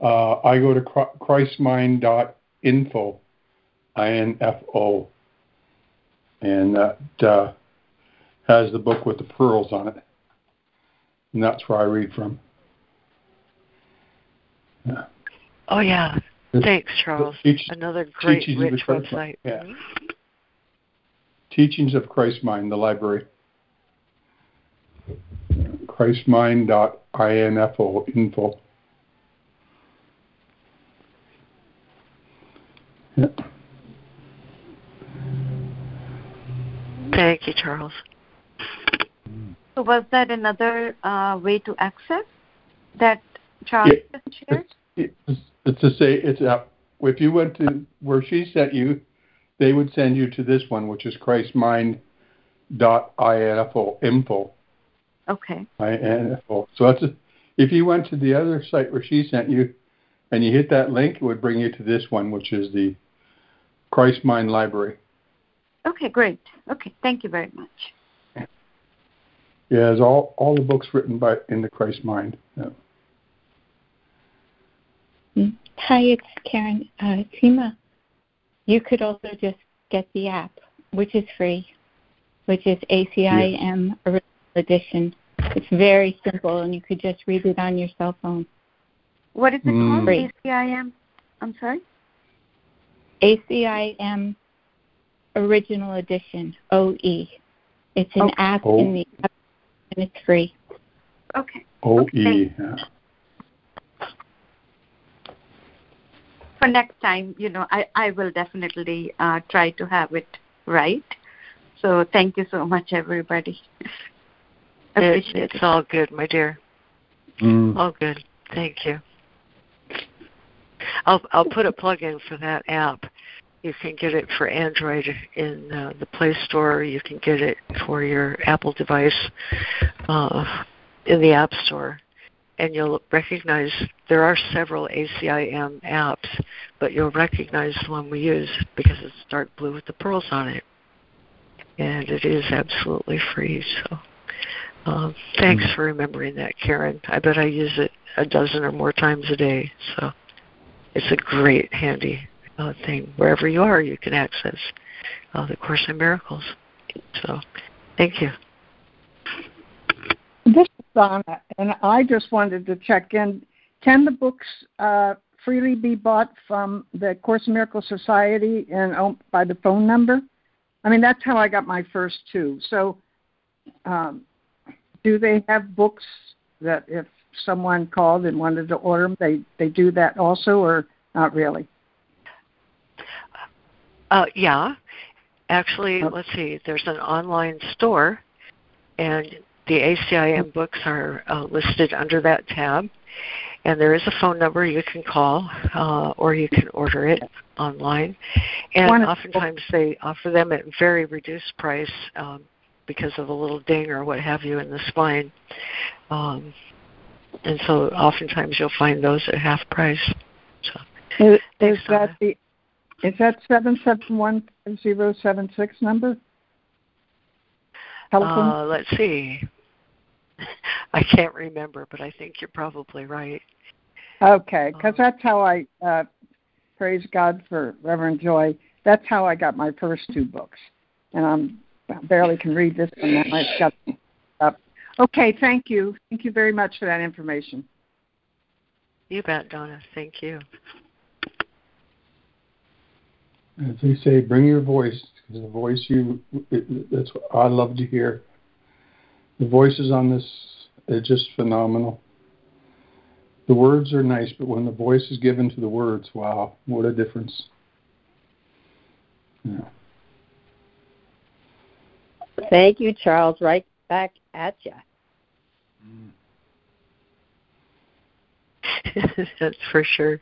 uh, I go to christmind.info, I-N-F-O, and that uh, has the book with the pearls on it. And that's where I read from. Yeah. Oh yeah. Thanks, Charles. Teach- Another great teachings rich website. Yeah. Teachings of Christ Mind, the library. Christmind.info info. Yeah. Thank you, Charles. So was that another uh, way to access that Charles Yeah. just shared? It's, it's to say it's up. If you went to where she sent you, they would send you to this one, which is christmind.info info. Okay. info. So that's a, if you went to the other site where she sent you, and you hit that link, it would bring you to this one, which is the Christ Mind Library. Okay, great. Okay, thank you very much. Yeah, it has all all the books written by in the Christ Mind. Yeah. Hi, it's Karen uh, Tima. You could also just get the app, which is free, which is ACIM Original Edition. It's very simple, and you could just read it on your cell phone. What is it Mm. called? Great. ACIM? I'm sorry? ACIM Original Edition OE. It's an Okay. app Oh. in the app, and it's free. Okay. OE. Okay. E. Yeah. For next time, you know, I, I will definitely uh, try to have it right. So thank you so much, everybody. (laughs) It, it's it. all good, my dear. Mm. All good. Thank you. I'll I'll put a plug in for that app. You can get it for Android in uh, the Play Store. You can get it for your Apple device uh, in the App Store. And you'll recognize there are several ACIM apps, but you'll recognize the one we use because it's dark blue with the pearls on it. And it is absolutely free. So um, thanks for remembering that, Karen. I bet I use it a dozen or more times a day. So it's a great, handy uh, thing. Wherever you are, you can access uh, the Course in Miracles. So thank you. This is Donna, and I just wanted to check in. Can the books uh, freely be bought from the Course in Miracles Society and oh, by the phone number? I mean, that's how I got my first two. So, um, do they have books that if someone called and wanted to order them, they they do that also, or not really? Uh, yeah, actually, oh. let's see. There's an online store, and the ACIM books are uh, listed under that tab. And there is a phone number you can call, uh, or you can order it online. And oftentimes they offer them at very reduced price um, because of a little ding or what have you in the spine. Um, and so oftentimes you'll find those at half price. So, is, is that the is that seven seven one zero seven six number? Telephone? Uh, let's see. (laughs) I can't remember, but I think you're probably right. Okay, because um, that's how I uh, praise God for Reverend Joy. That's how I got my first two books, and I'm barely can read this one. That might got up. Okay, thank you. Thank you very much for that information. You bet, Donna. Thank you. As they say, bring your voice because the voice you that's what I love to hear. The voices on this are just phenomenal. The words are nice, but when the voice is given to the words, wow, what a difference. Yeah. Thank you, Charles. Right back at you. (laughs) That's for sure.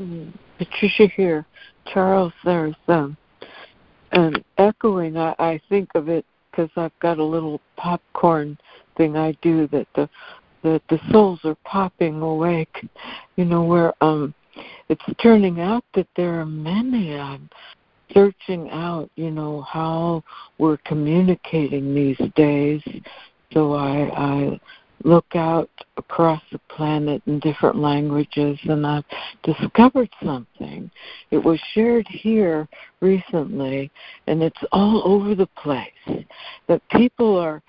Mm, Patricia here. Charles, there's um, an echoing. I, I think of it because I've got a little popcorn thing I do that the that the souls are popping awake. You know where um, it's turning out that there are many. I'm searching out. You know how we're communicating these days. So I I look out across the planet in different languages and I've discovered something. It was shared here recently and it's all over the place that people are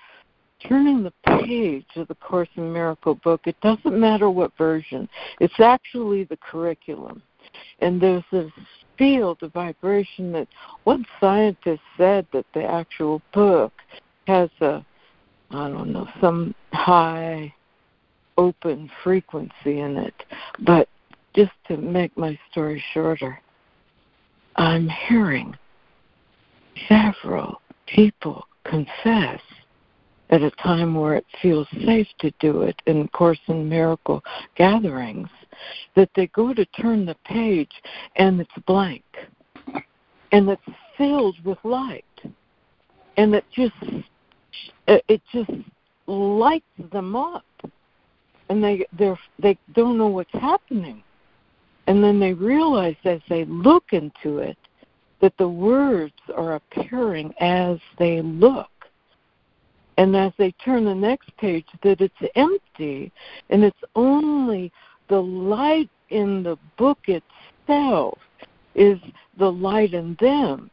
turning the page of the Course in Miracle book. It doesn't matter what version. It's actually the curriculum. And there's this field of vibration that one scientist said that the actual book has a I don't know, some high open frequency in it. But just to make my story shorter, I'm hearing several people confess at a time where it feels safe to do it in Course in Miracle gatherings that they go to turn the page and it's blank. And it's filled with light. And it just it just lights them up. And they they're they don't know what's happening. And then they realize as they look into it that the words are appearing as they look and as they turn the next page that it's empty. And it's only the light in the book itself is the light in them.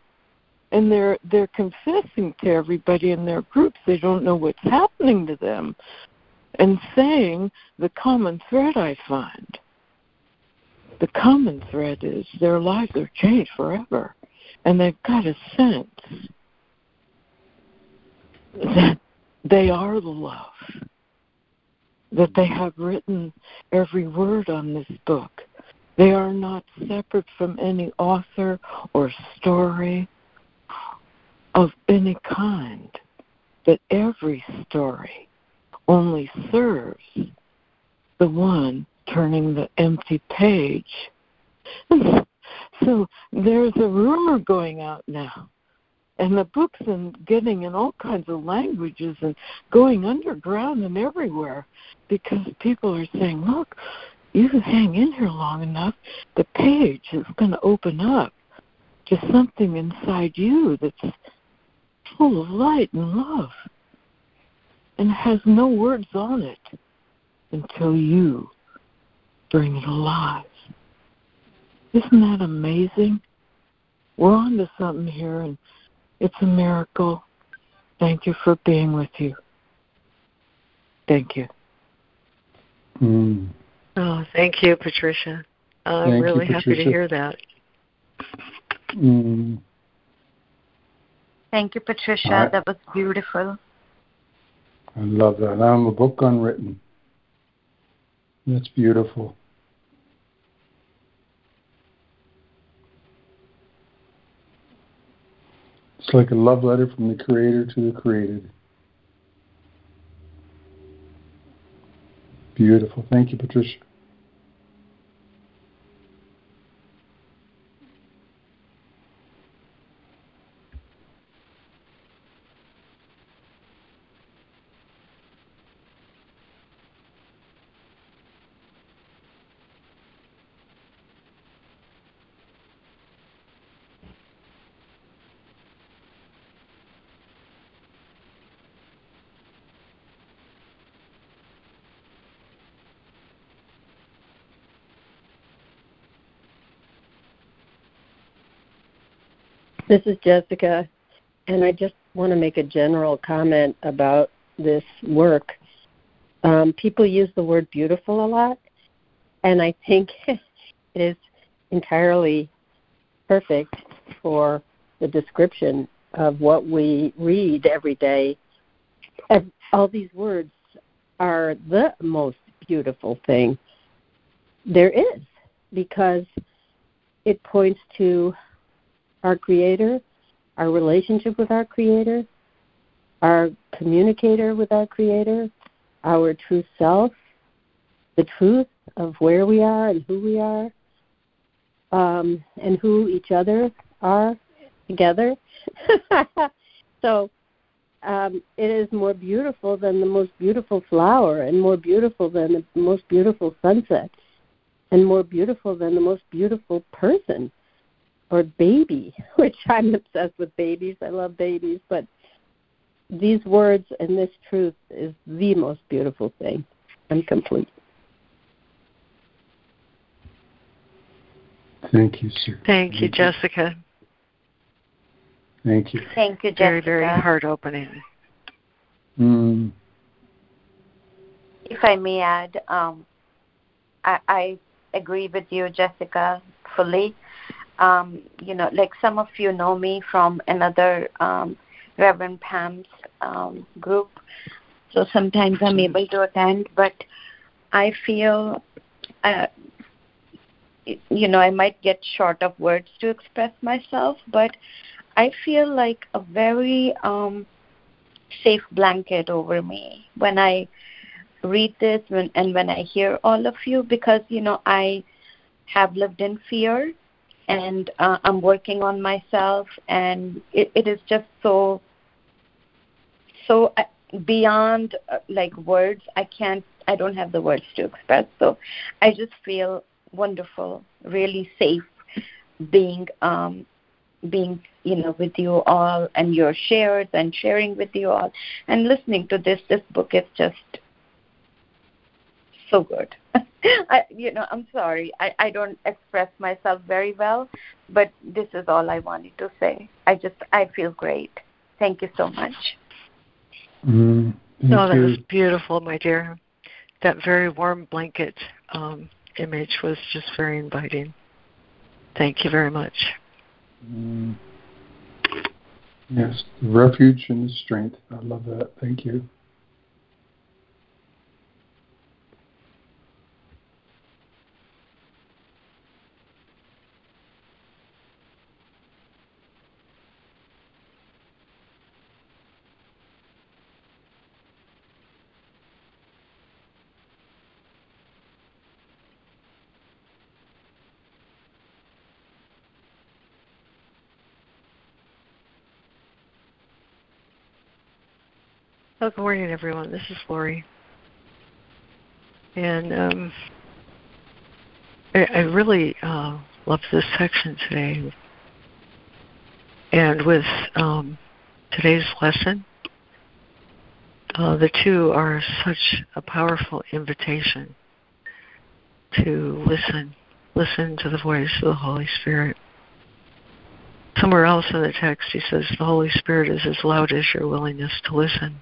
And they're they're confessing to everybody in their groups. They don't know what's happening to them. And saying the common thread i find. The common thread is their lives are changed forever. And they've got a sense that they are the love that they have written every word on this book they are not separate from any author or story of any kind, that every story only serves the one turning the empty page. (laughs) so there's a rumor going out now. And the book's and getting in all kinds of languages and going underground and everywhere because people are saying, look, you can hang in here long enough, the page is going to open up to something inside you that's full of light and love and has no words on it until you bring it alive. Isn't that amazing? we're on to something here, and it's a miracle. Thank you for being with you. Thank you. Mm. Oh, thank you, Patricia. I'm Thank you, really happy to hear that. Mm. Thank you, Patricia. All right. That was beautiful. I love that. I'm a book unwritten. That's beautiful. It's like a love letter from the creator to the created. Beautiful. Thank you, Patricia. This is Jessica, and I just want to make a general comment about this work. Um, people use the word beautiful a lot, and I think (laughs) it is entirely perfect for the description of what we read every day. And all these words are the most beautiful thing there is because it points to our Creator, our relationship with our Creator, our communicator with our Creator, our true self, the truth of where we are and who we are, um, and who each other are together. (laughs) so um, it is more beautiful than the most beautiful flower, and more beautiful than the most beautiful sunset, and more beautiful than the most beautiful person or baby, (laughs) which I'm obsessed with babies. I love babies, but these words and this truth is the most beautiful thing. I'm complete. Thank you, sir. Thank you, Jessica. Thank you. Thank you, Jessica. Very, very heart opening. Mm. If I may add, um, I, I agree with you, Jessica, fully. Um, you know, like some of you know me from another um, Reverend Pam's um, group, so sometimes I'm able to attend, but I feel, uh, you know, I might get short of words to express myself, but I feel like a very um, safe blanket over me when I read this when, and when I hear all of you because, you know, I have lived in fear and uh, I'm working on myself, and it, it is just so, so uh, beyond uh, like words. I can't, I don't have the words to express. So I just feel wonderful, really safe being um, being you know with you all and your shares and sharing with you all and listening to this this book is just so good (laughs) (laughs) I, you know i'm sorry I, I don't express myself very well but this is all i wanted to say i just i feel great thank you so much Mm. No, that you. was beautiful, my dear. That very warm blanket um, image was just very inviting. Thank you very much. Mm. Yes, refuge and strength. I love that. Thank you. Well, good morning, everyone. This is Laurie. And um, I, I really uh, love this section today. And with um, today's lesson, uh, the two are such a powerful invitation to listen, listen to the voice of the Holy Spirit, somewhere else in the text, he says, The Holy Spirit is as loud as your willingness to listen.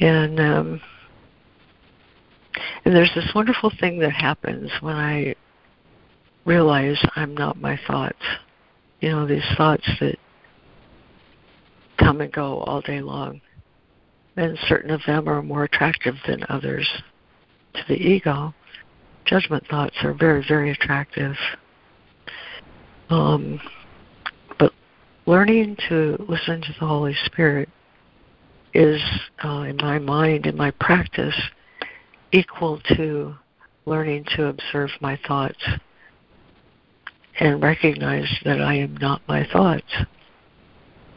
And um, and there's this wonderful thing that happens when I realize I'm not my thoughts. You know, these thoughts that come and go all day long. And certain of them are more attractive than others to the ego. Judgment thoughts are very, very attractive. Um, but learning to listen to the Holy Spirit is, uh, in my mind, in my practice, equal to learning to observe my thoughts and recognize that I am not my thoughts.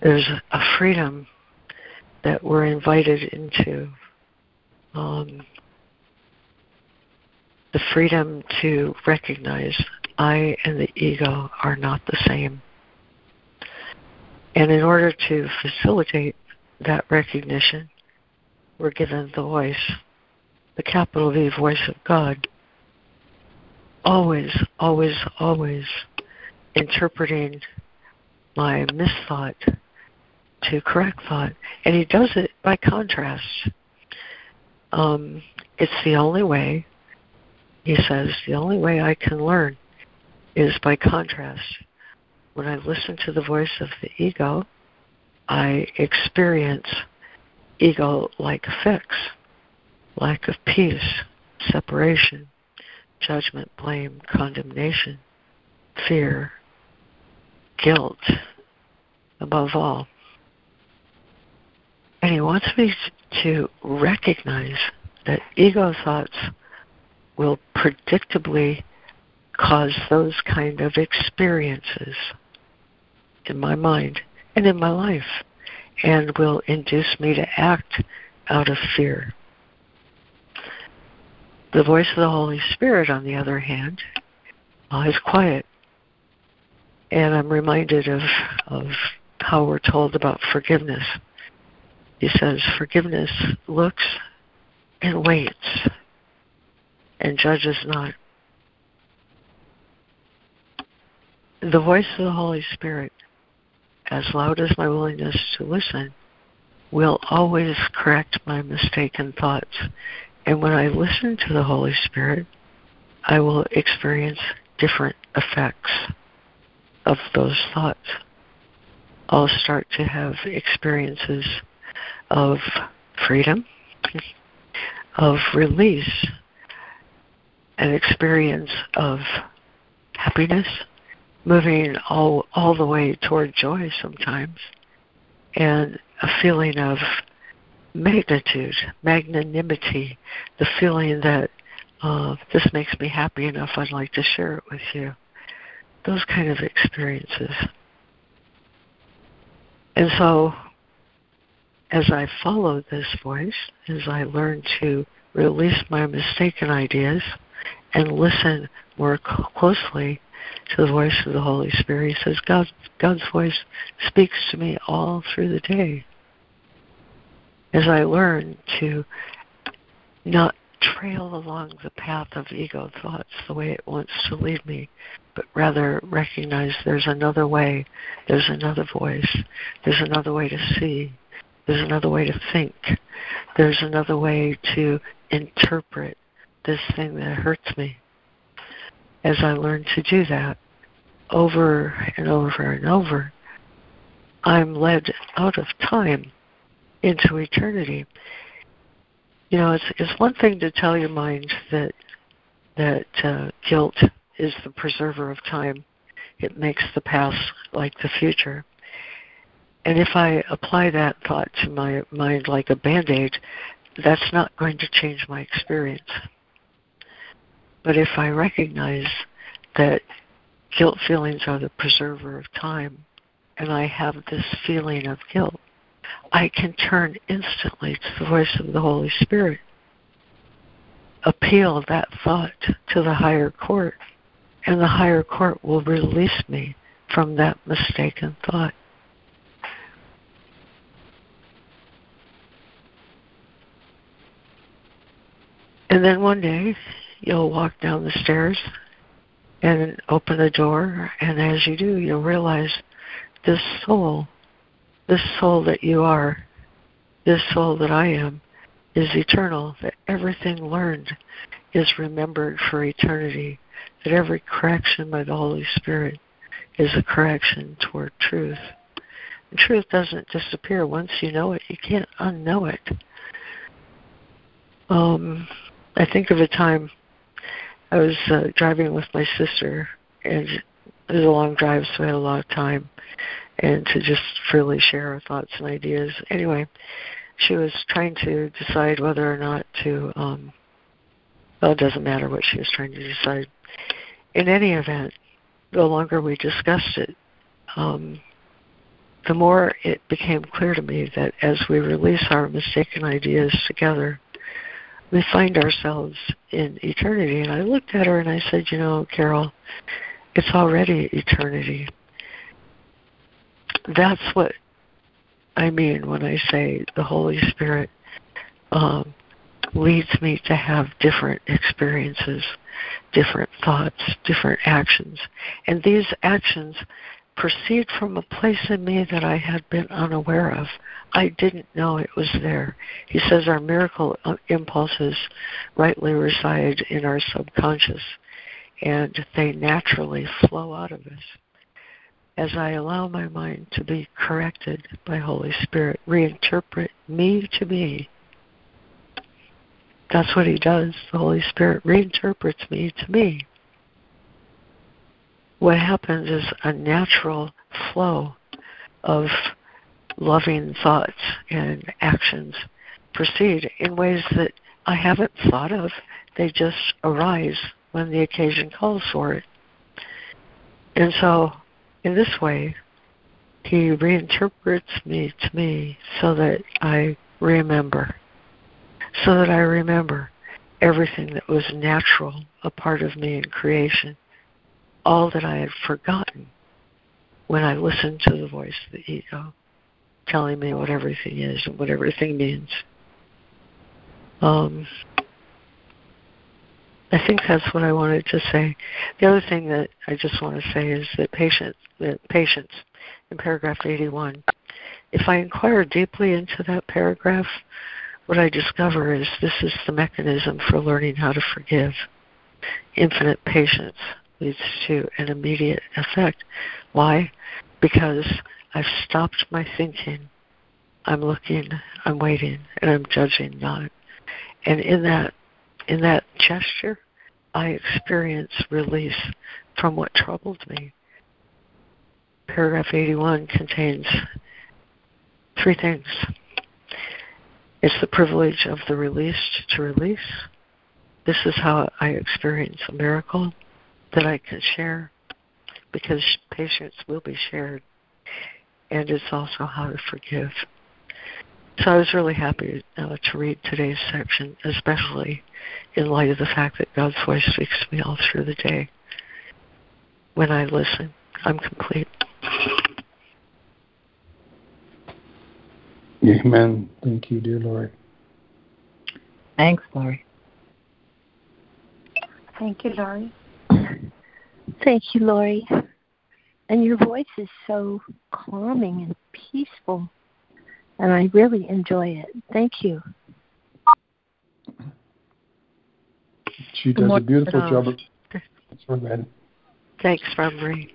There's a freedom that we're invited into. Um, the freedom to recognize I and the ego are not the same. And in order to facilitate that recognition, we're given the voice the capital V voice of God, always, always, always interpreting my misthought to correct thought. And he does it by contrast. Um, it's the only way, he says, the only way I can learn is by contrast. When I listen to the voice of the ego, I experience ego like effects lack of peace, separation, judgment, blame, condemnation, fear, guilt, above all. And he wants me to recognize that ego thoughts will predictably cause those kind of experiences in my mind and in my life and will induce me to act out of fear. The voice of the Holy Spirit, on the other hand, uh, is quiet. And I'm reminded of, of how we're told about forgiveness. He says, Forgiveness looks and waits and judges not. The voice of the Holy Spirit, as loud as my willingness to listen, will always correct my mistaken thoughts and when I listen to the Holy Spirit, I will experience different effects of those thoughts. I'll start to have experiences of freedom, of release, an experience of happiness, moving all all the way toward joy sometimes, and a feeling of magnitude, magnanimity, the feeling that uh, this makes me happy enough, I'd like to share it with you. Those kind of experiences. And so, as I follow this voice, as I learn to release my mistaken ideas and listen more closely to the voice of the Holy Spirit, he says, God, God's voice speaks to me all through the day as I learn to not trail along the path of ego thoughts the way it wants to lead me, but rather recognize there's another way, there's another voice, there's another way to see, there's another way to think, there's another way to interpret this thing that hurts me. As I learn to do that over and over and over, I'm led out of time into eternity. You know, it's it's one thing to tell your mind that that uh, guilt is the preserver of time. It makes the past like the future. And if I apply that thought to my mind like a band aid, that's not going to change my experience. But if I recognize that guilt feelings are the preserver of time, and I have this feeling of guilt, I can turn instantly to the voice of the Holy Spirit, appeal that thought to the higher court, and the higher court will release me from that mistaken thought. And then one day, you'll walk down the stairs and open the door. And as you do, you'll realize this soul, this soul that you are, this soul that I am, is eternal, that everything learned is remembered for eternity, that every correction by the Holy Spirit is a correction toward truth. And truth doesn't disappear. Once you know it, you can't unknow it. Um, I think of a time I was uh, driving with my sister, and it was a long drive, so I had a lot of time, and to just freely share our thoughts and ideas. Anyway, she was trying to decide whether or not to. Um, well, it doesn't matter what she was trying to decide. In any event, the longer we discussed it, um, the more it became clear to me that as we release our mistaken ideas together, we find ourselves in eternity. And I looked at her and I said, You know, Carol, it's already eternity. That's what I mean when I say the Holy Spirit um, leads me to have different experiences, different thoughts, different actions. And these actions proceed from a place in me that I had been unaware of. I didn't know it was there. He says our miracle uh, impulses rightly reside in our subconscious and they naturally flow out of us. As I allow my mind to be corrected by Holy Spirit, reinterpret me to be. That's what he does. The Holy Spirit reinterprets me to me what happens is a natural flow of loving thoughts and actions proceed in ways that I haven't thought of. They just arise when the occasion calls for it. And so, in this way, he reinterprets me to me so that I remember. So that I remember everything that was natural, a part of me in creation all that I had forgotten when I listened to the voice of the ego telling me what everything is and what everything means. Um, I think that's what I wanted to say. The other thing that I just want to say is that patience, that patience in paragraph 81. If I inquire deeply into that paragraph, what I discover is this is the mechanism for learning how to forgive. Infinite patience leads to an immediate effect. Why? Because I've stopped my thinking. I'm looking, I'm waiting, and I'm judging not. And in that in that gesture, I experience release from what troubled me. Paragraph 81 contains three things. It's the privilege of the released to release. This is how I experience a miracle that I can share because patience will be shared. And it's also how to forgive. So I was really happy uh, to read today's section, especially in light of the fact that God's voice speaks to me all through the day. When I listen, I'm complete. Amen. Thank you, dear Lord. Thanks, Laurie. Thank you, Laurie. Thank you, Laurie. And your voice is so calming and peaceful, and I really enjoy it. Thank you. She does a beautiful job. Of, Thanks, Marie.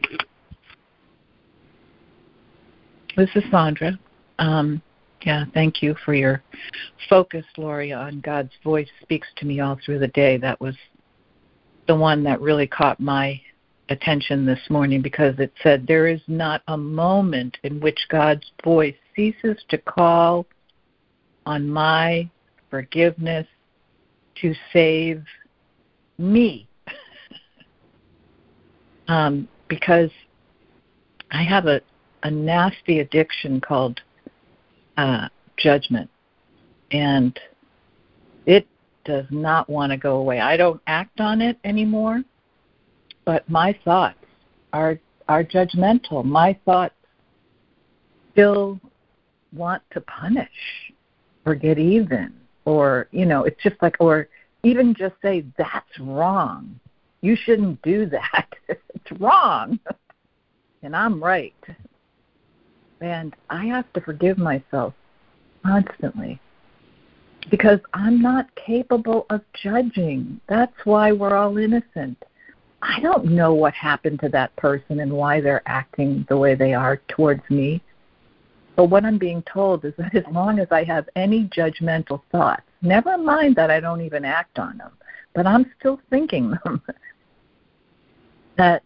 This is Sandra. Um, yeah, thank you for your focus, Laurie, on God's voice speaks to me all through the day. That was the one that really caught my attention this morning because it said, There is not a moment in which God's voice ceases to call on my forgiveness to save me. (laughs) um, because I have a, a nasty addiction called uh, judgment. And it does not want to go away. I don't act on it anymore, but my thoughts are are judgmental. My thoughts still want to punish or get even or you know, it's just like or even just say that's wrong. You shouldn't do that. (laughs) It's wrong (laughs) and I'm right. And I have to forgive myself constantly because I'm not capable of judging. That's why we're all innocent. I don't know what happened to that person and why they're acting the way they are towards me. But what I'm being told is that as long as I have any judgmental thoughts, never mind that I don't even act on them, but I'm still thinking them, (laughs) that,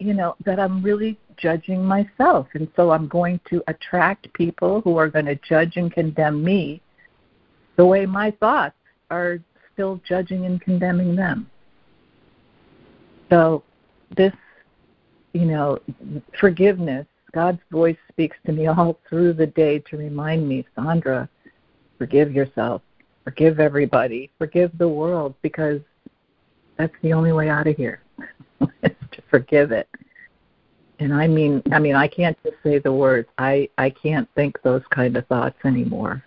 you know, that I'm really judging myself. And so I'm going to attract people who are going to judge and condemn me the way my thoughts are still judging and condemning them. So this, you know, forgiveness, God's voice speaks to me (laughs) all through the day to remind me, Sandra, forgive yourself, forgive everybody, forgive the world, because that's the only way out of here (laughs) is to forgive it. And I mean, I mean, I can't just say the words. I I can't think those kind of thoughts anymore.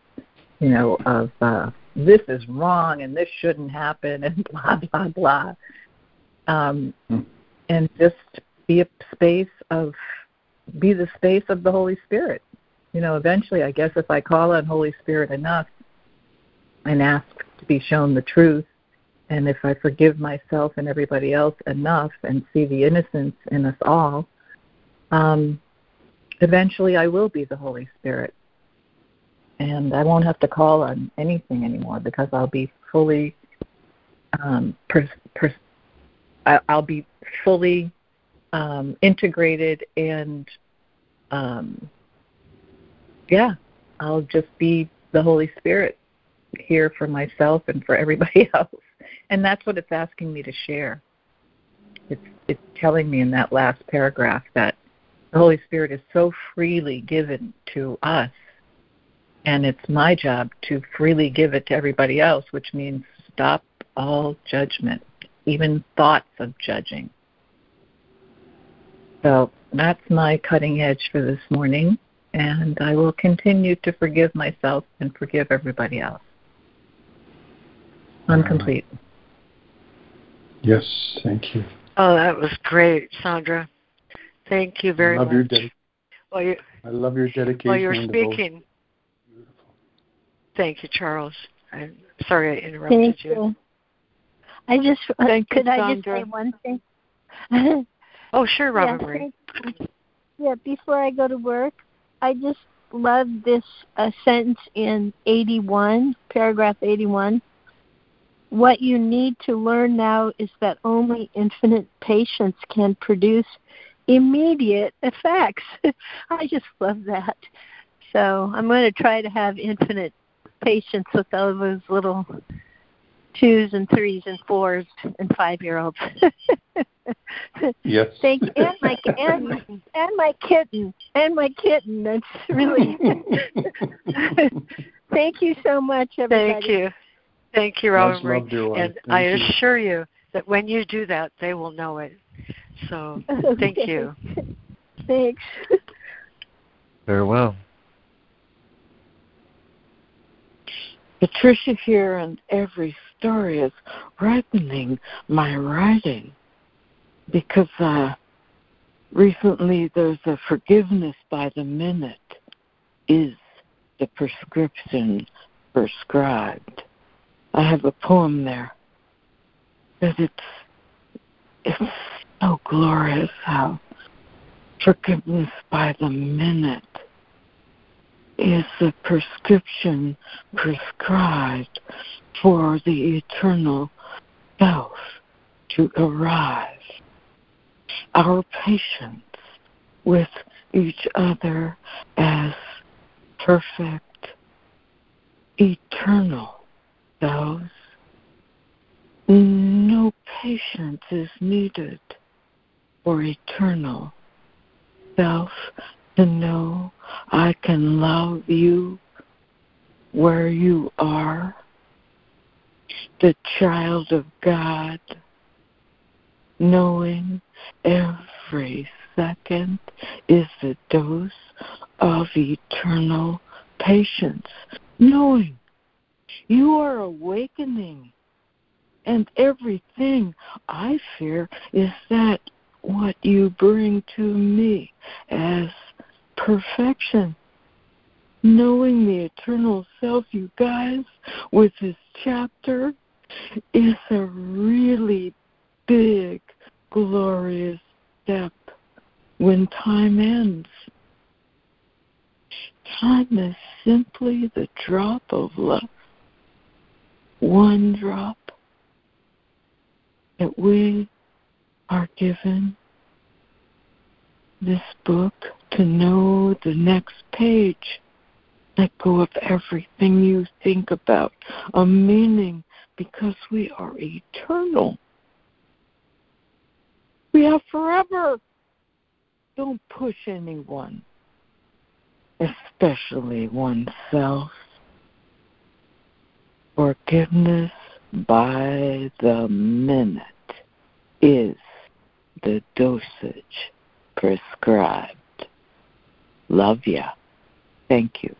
You know, of uh, this is wrong and this shouldn't happen (laughs) and blah blah blah um, hmm. and just be a space of be the space of the Holy Spirit. You know, eventually, I guess if I call on Holy Spirit enough and ask to be shown the truth, and if I forgive myself and everybody else enough and see the innocence in us all, um, eventually I will be the Holy Spirit. And I won't have to call on anything anymore because I'll be fully um, pers- pers- I'll be fully um, integrated and um, yeah, I'll just be the Holy Spirit here for myself and for everybody (laughs) else. And that's what it's asking me to share. It's it's telling me in that last paragraph that the Holy Spirit is so freely given to us and it's my job to freely give it to everybody else, which means stop all judgment even thoughts of judging. So that's my cutting edge for this morning, and I will continue to forgive myself and forgive everybody else. I'm complete. Yes, thank you. Oh, that was great, Sandra. Thank you very I love much. Your dedi- well, you, I love your dedication. While you're speaking, thank you, Charles. I'm sorry I interrupted thank you. you. I just uh, could you, I just say one thing? (laughs) oh, sure, Robin yeah, (laughs) Yeah, before I go to work, I just love this uh, sentence in 81, paragraph 81. What you need to learn now is that only infinite patience can produce immediate effects. (laughs) I just love that. So I'm going to try to have infinite patience with all those little twos and threes and fours and five year olds. (laughs) yes. Thank you. And my and, and my kitten and my kitten. That's really. (laughs) (laughs) Thank you so much, everybody. Thank you. Thank you, Robin Marie. And Thank I you. assure you that when you do that, they will know it. So thank okay. you. Thanks. Farewell. Patricia here, and every story is ripening my writing because uh, recently there's a forgiveness by the minute is the prescription prescribed. I have a poem there that it's it's so glorious how forgiveness by the minute is the prescription prescribed for the eternal self to arrive. Our patience with each other as perfect, eternal selves. No patience is needed for eternal self to know I can love you where you are, the child of God, knowing every second is a dose of eternal patience, knowing you are awakening. And everything I fear is that what you bring to me as perfection. Knowing the eternal self, you guys, with this chapter is a really big, glorious step when time ends. Time is simply the drop of love. One drop that we are given this book to know the next page. Let go of everything you think about, a meaning, because we are eternal. We have forever. Don't push anyone, especially oneself. Forgiveness by the minute is the dosage prescribed. Love ya. Thank you.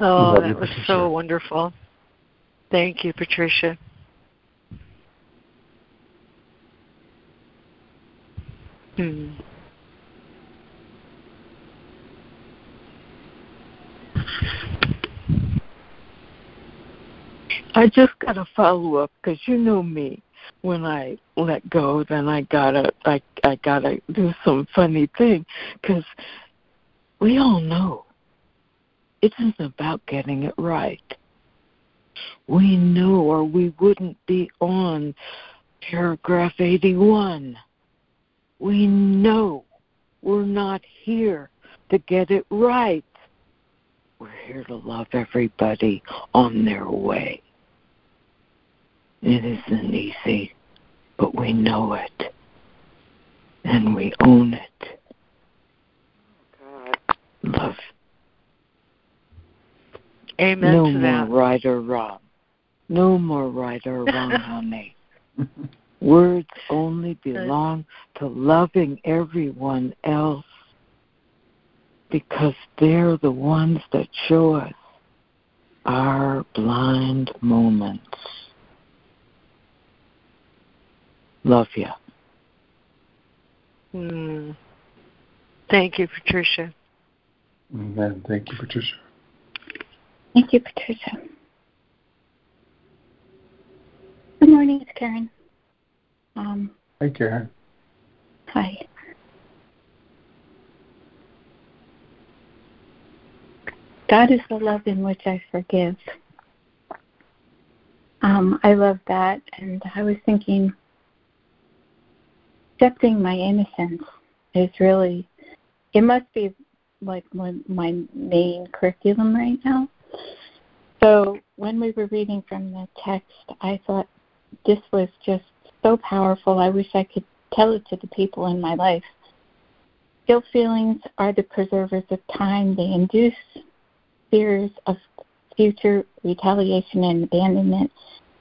Oh, that you, was Patricia. so wonderful. Thank you, Patricia. Hmm. I just got to follow up because you know me. When I let go, then I gotta, I, I gotta do some funny thing because we all know it isn't about getting it right. We know, or we wouldn't be on paragraph 81. We know we're not here to get it right. We're here to love everybody on their way. It isn't easy, but we know it. And we own it. Oh, love. Amen no to more right or wrong. No more right or wrong, (laughs) honey. Words only belong to loving everyone else because they're the ones that show us our blind moments. Love you. Hmm. Thank you, Patricia. Amen. Thank you, Patricia. Thank you, Patricia. Good morning, it's Karen. Um, Hi, Karen. hi. God is the love in which I forgive. Um, I love that, and I was thinking accepting my innocence is really it must be like my, my main curriculum right now. So when we were reading from the text, I thought this was just so powerful. I wish I could tell it to the people in my life. Guilt feelings are the preservers of time. They induce fears of future retaliation and abandonment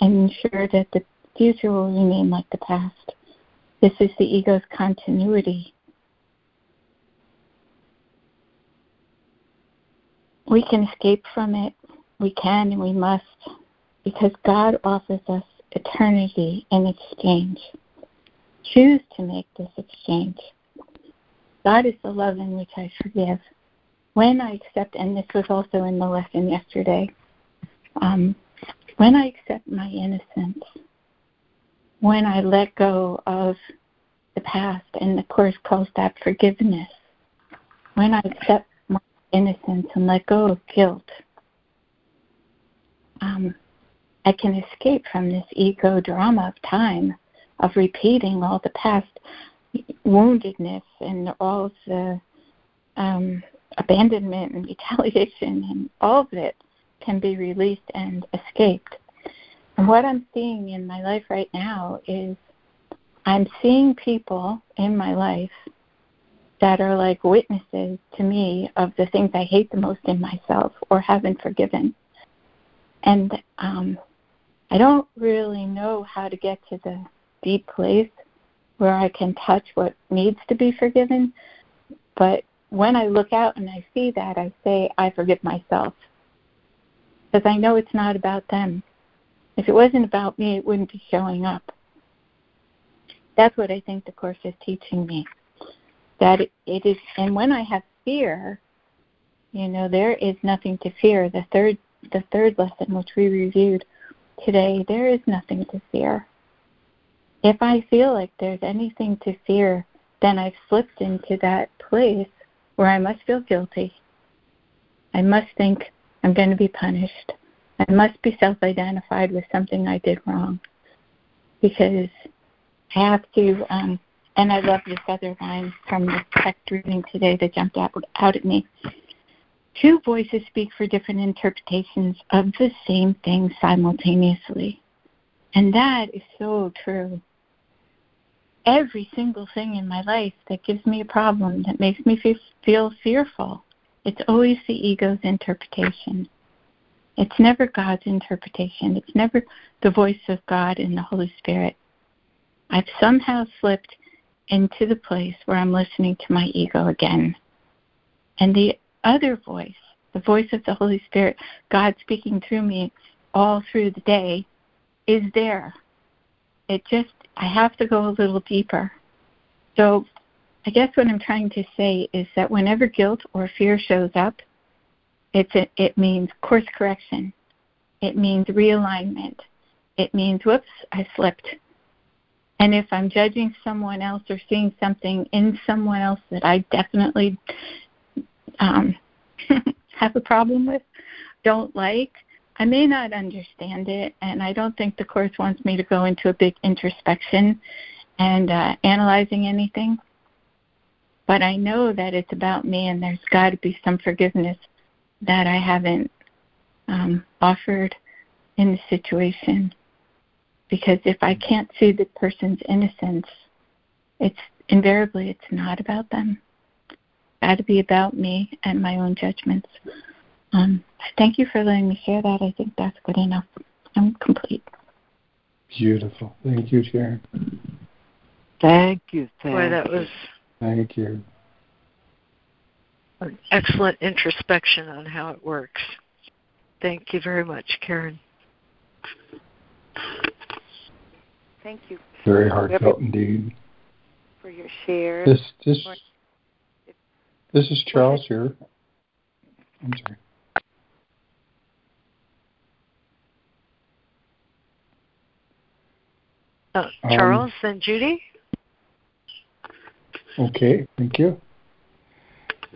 and ensure that the future will remain like the past. This is the ego's continuity. We can escape from it. We can and we must because God offers us eternity in exchange. Choose to make this exchange. God is the love in which I forgive. When I accept, and this was also in the lesson yesterday, um, when I accept my innocence, when I let go of the past, and the Course calls that forgiveness, when I accept innocence and let go of guilt, um, I can escape from this ego drama of time, of repeating all the past woundedness and all of the um, abandonment and (laughs) retaliation and all of it can be released and escaped. And what I'm seeing in my life right now is I'm seeing people in my life that are like witnesses to me of the things I hate the most in myself or haven't forgiven. And um, I don't really know how to get to the deep place where I can touch what needs to be forgiven. But when I look out and I see that, I say, I forgive myself. Because I know it's not about them. If it wasn't about me, it wouldn't be showing up. That's what I think the Course is teaching me. That it is, and when I have fear, you know, there is nothing to fear. The third, the third lesson, which we reviewed today, there is nothing to fear. If I feel like there's anything to fear, then I've slipped into that place where I must feel guilty. I must think I'm going to be punished. I must be self identified with something I did wrong. Because I have to, um, and I love this other line from the text reading today that jumped out, out at me. Two voices speak for different interpretations of the same thing simultaneously. And that is so true. Every single thing in my life that gives me a problem, that makes me feel fearful, it's always the ego's interpretation. It's never God's interpretation. It's never the voice of God and the Holy Spirit. I've somehow slipped into the place where I'm listening to my ego again. And the other voice, the voice of the Holy Spirit, God speaking through me all through the day, is there. It just, I have to go a little deeper. So I guess what I'm trying to say is that whenever guilt or fear shows up, it's a, it means course correction. It means realignment. It means, whoops, I slipped. And if I'm judging someone else or seeing something in someone else that I definitely um, (laughs) have a problem with, don't like, I may not understand it, and I don't think the course wants me to go into a big introspection and uh, analyzing anything. But I know that it's about me, and there's got to be some forgiveness that I haven't um, offered in the situation because if I can't see the person's innocence, it's invariably it's not about them. It's got to be about me and my own judgments. Um, thank you for letting me share that. I think that's good enough. I'm complete. Beautiful. Thank you, Sharon. Thank you. Thank Boy, that was. Thank you. An excellent introspection on how it works. Thank you very much, Karen. Thank you. Very heartfelt indeed. For your share. This this this is Charles here. I'm sorry. Uh, Charles um, and Judy. Okay, thank you.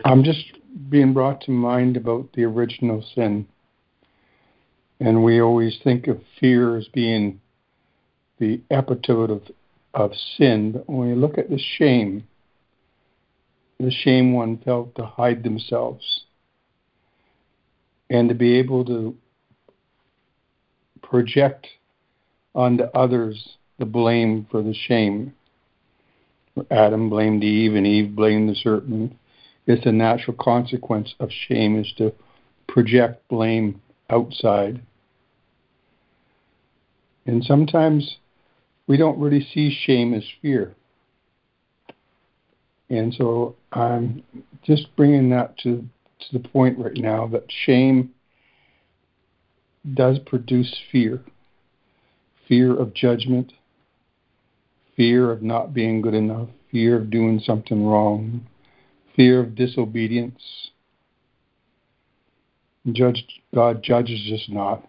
I'm just being brought to mind about the original sin. And we always think of fear as being the epitome of, of sin, but when we look at the shame, the shame one felt to hide themselves and to be able to project onto others the blame for the shame. Adam blamed Eve and Eve blamed the serpent. It's a natural consequence of shame is to project blame outside. And sometimes we don't really see shame as fear. And so I'm just bringing that to, to the point right now that shame does produce fear fear of judgment, fear of not being good enough, fear of doing something wrong, fear of disobedience. Judge, God judges us not,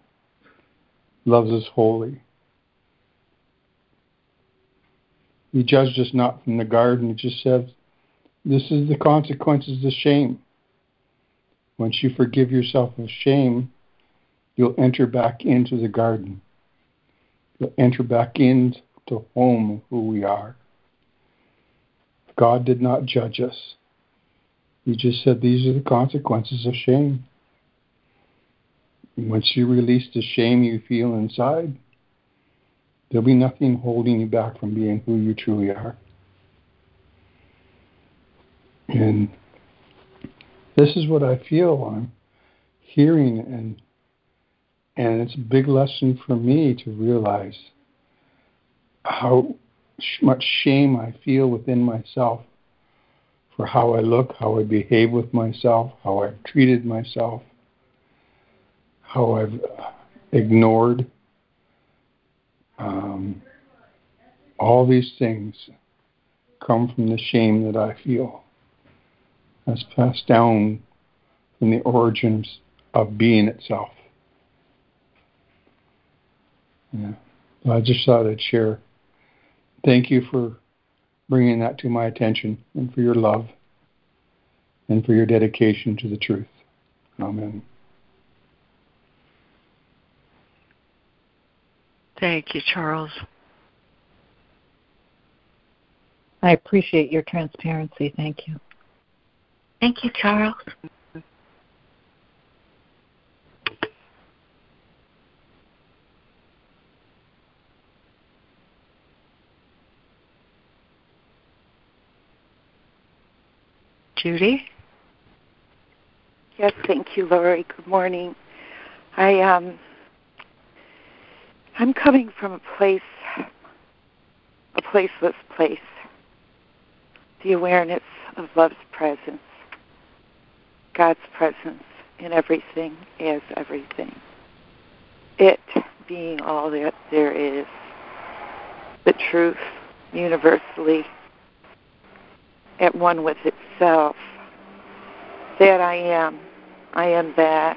loves us wholly. He judged us not from the garden. He just said, This is the consequences of shame. Once you forgive yourself of shame, you'll enter back into the garden. You'll enter back into home who we are. God did not judge us. He just said these are the consequences of shame. Once you release the shame you feel inside, There'll be nothing holding you back from being who you truly are. And this is what I feel I'm hearing and and it's a big lesson for me to realize how much shame I feel within myself for how I look, how I behave with myself, how I've treated myself, how I've ignored um, all these things come from the shame that I feel. That's passed down from the origins of being itself. Yeah. I just thought I'd share. Thank you for bringing that to my attention and for your love and for your dedication to the truth. Amen. Thank you, Charles. I appreciate your transparency. Thank you. Thank you, Charles. Judy? Yes, thank you, Laurie. Good morning. I um I'm coming from a place a placeless place. The awareness of love's presence. God's presence in everything as everything. It being all that there is. The truth universally at one with itself. That I am. I am that.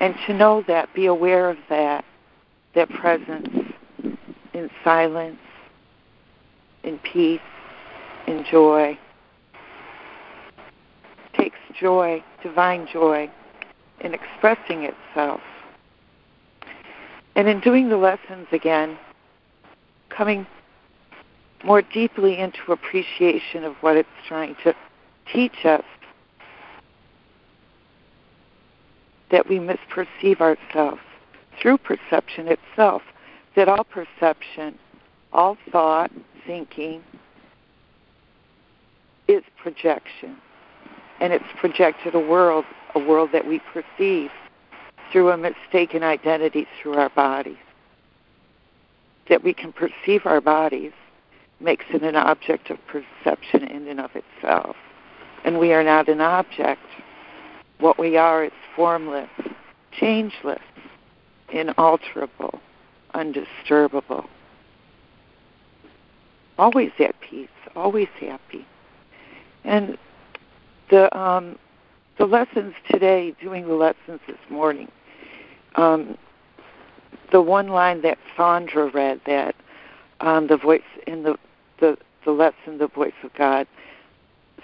And to know that, be aware of that, that presence in silence, in peace, in joy. takes joy, divine joy, in expressing itself. And in doing the lessons again, coming more deeply into appreciation of what it's trying to teach us that we misperceive ourselves through perception itself, that all perception, all thought, thinking is projection. And it's projected a world, a world that we perceive through a mistaken identity through our bodies. That we can perceive our bodies makes it an object of perception in and of itself. And we are not an object. What we are is formless, changeless, inalterable, undisturbable. Always at peace, always happy. And the um, the lessons today, doing the lessons this morning, um, the one line that Sandra read that um, the voice in the the, the lesson, the voice of God,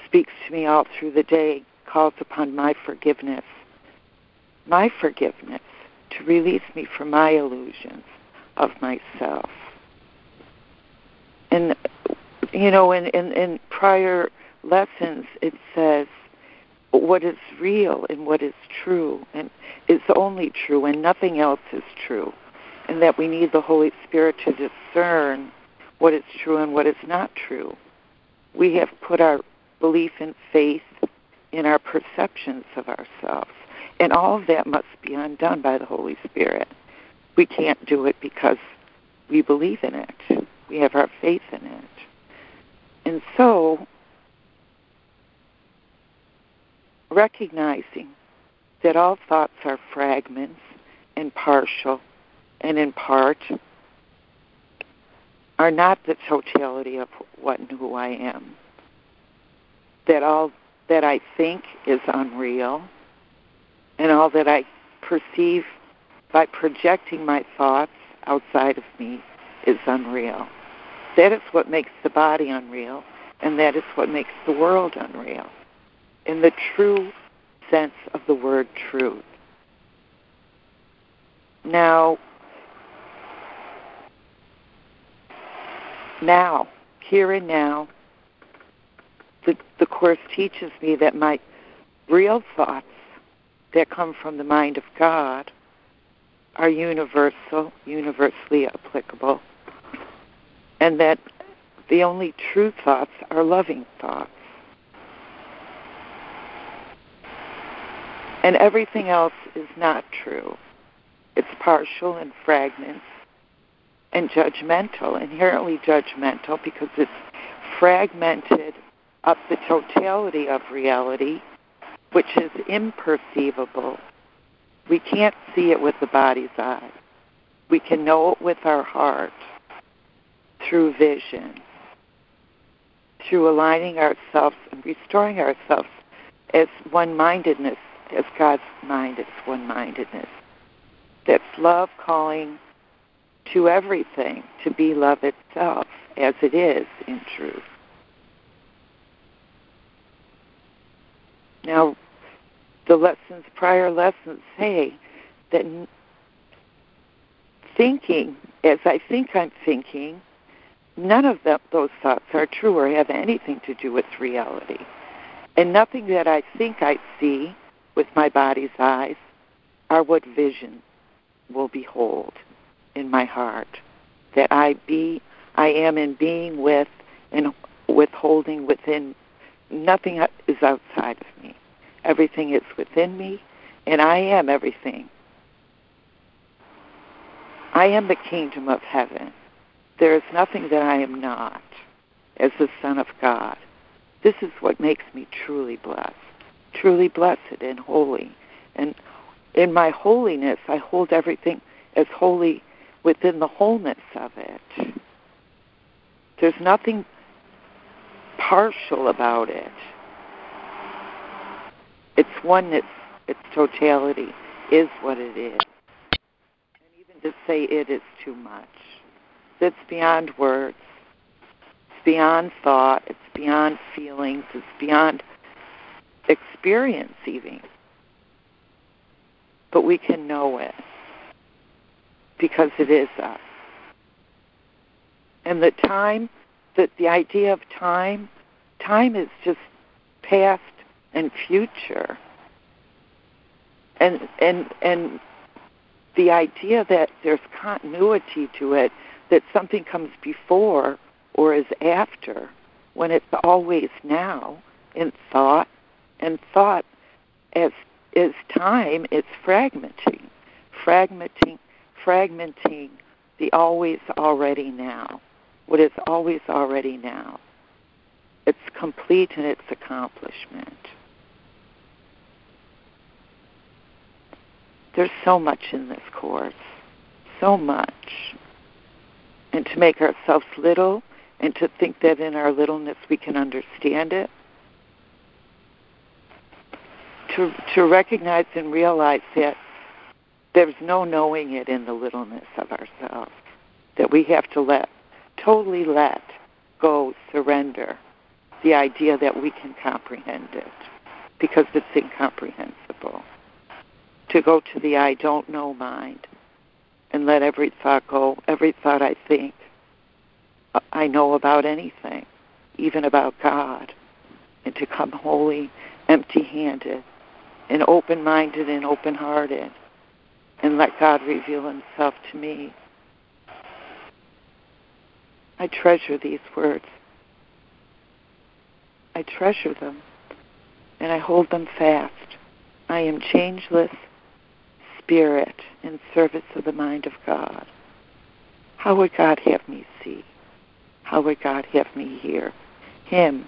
speaks to me all through the day, calls upon my forgiveness. My forgiveness to release me from my illusions of myself. And, you know, in, in, in prior lessons, it says what is real and what is true and is only true and nothing else is true. And that we need the Holy Spirit to discern what is true and what is not true. We have put our belief and faith in our perceptions of ourselves. And all of that must be undone by the Holy Spirit. We can't do it because we believe in it. We have our faith in it. And so, recognizing that all thoughts are fragments and partial and in part are not the totality of what and who I am. That all that I think is unreal, and all that I perceive by projecting my thoughts outside of me is unreal. That is what makes the body unreal, and that is what makes the world unreal. In the true sense of the word truth. Now, now, here and now, the, the Course teaches me that my real thoughts that come from the mind of God are universal, universally applicable, and that the only true thoughts are loving thoughts. And everything else is not true. It's partial and fragments and judgmental, inherently judgmental, because it's fragmented up the totality of reality, which is imperceivable. We can't see it with the body's eye. We can know it with our heart. through vision, through aligning ourselves and restoring ourselves as one mindedness, as God's mind is one mindedness. That's love calling to everything to be love itself as it is in truth. Now, the lessons, prior lessons say that thinking as I think I'm thinking, none of them, those thoughts are true or have anything to do with reality. And nothing that I think I see with my body's eyes are what vision will behold in my heart. That I be, I am in being with and withholding within. Nothing is outside of me. Everything is within me, and I am everything. I am the kingdom of heaven. There is nothing that I am not as the Son of God. This is what makes me truly blessed, truly blessed and holy. And in my holiness, I hold everything as holy within the wholeness of it. There's nothing partial about it. Its one oneness, its totality is what it is. And even to say it is too much. It's beyond words. It's beyond thought. It's beyond feelings. It's beyond experience, even. But we can know it because it is us. And the time, that the idea of time, time is just past and future. And and and the idea that there's continuity to it, that something comes before or is after, when it's always now in thought, and thought as is time, it's fragmenting, fragmenting, fragmenting the always already now, what is always already now. It's complete in its accomplishment. There's so much in this course, so much. And to make ourselves little and to think that in our littleness we can understand it. To, to recognize and realize that there's no knowing it in the littleness of ourselves, that we have to let, totally let go, surrender the idea that we can comprehend it because it's incomprehensible to go to the I don't know mind and let every thought go, every thought I think uh, I know about anything, even about God, and to come wholly empty handed and open minded and open hearted and let God reveal himself to me. I treasure these words. I treasure them and I hold them fast. I am changeless spirit in service of the mind of God. How would God have me see? How would God have me hear? Him,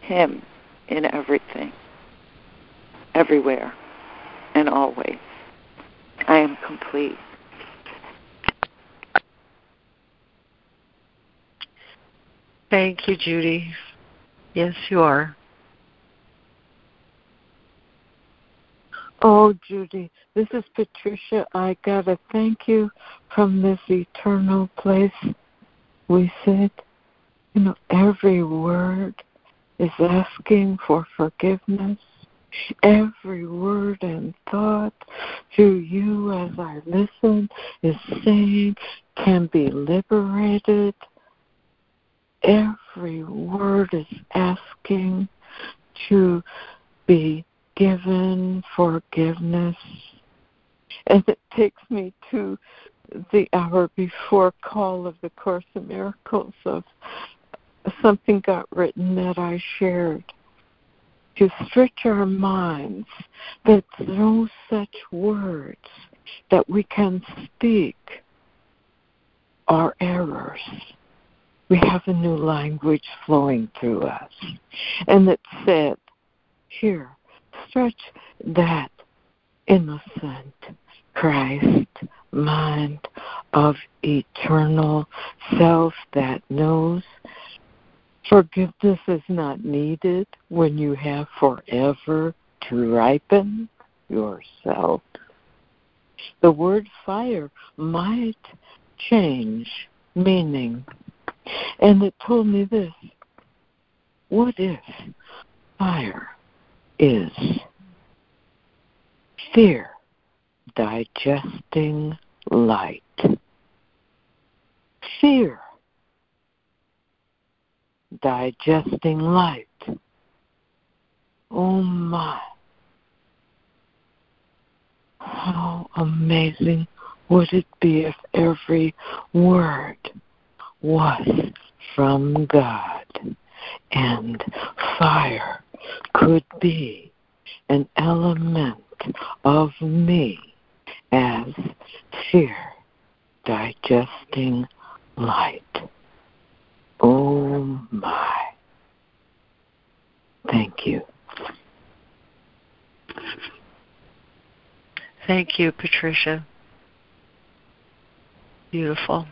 Him in everything, everywhere, and always. I am complete. Thank you, Judy. Yes, you are. Oh, Judy, this is Patricia. I got to thank you from this eternal place. We said, you know, every word is asking for forgiveness. Every word and thought through you as I listen is saying can be liberated. Every word is asking to be given forgiveness. And it takes me to the hour before call of the Course of Miracles of something got written that I shared. To stretch our minds that no such words that we can speak are errors. We have a new language flowing through us. And it said, here, stretch that innocent Christ mind of eternal self that knows forgiveness is not needed when you have forever to ripen yourself. The word fire might change meaning. And it told me this what if fire is fear digesting light? Fear digesting light. Oh my. How amazing would it be if every word was from God and fire could be an element of me as fear digesting light. Oh my. Thank you. Thank you, Patricia. Beautiful.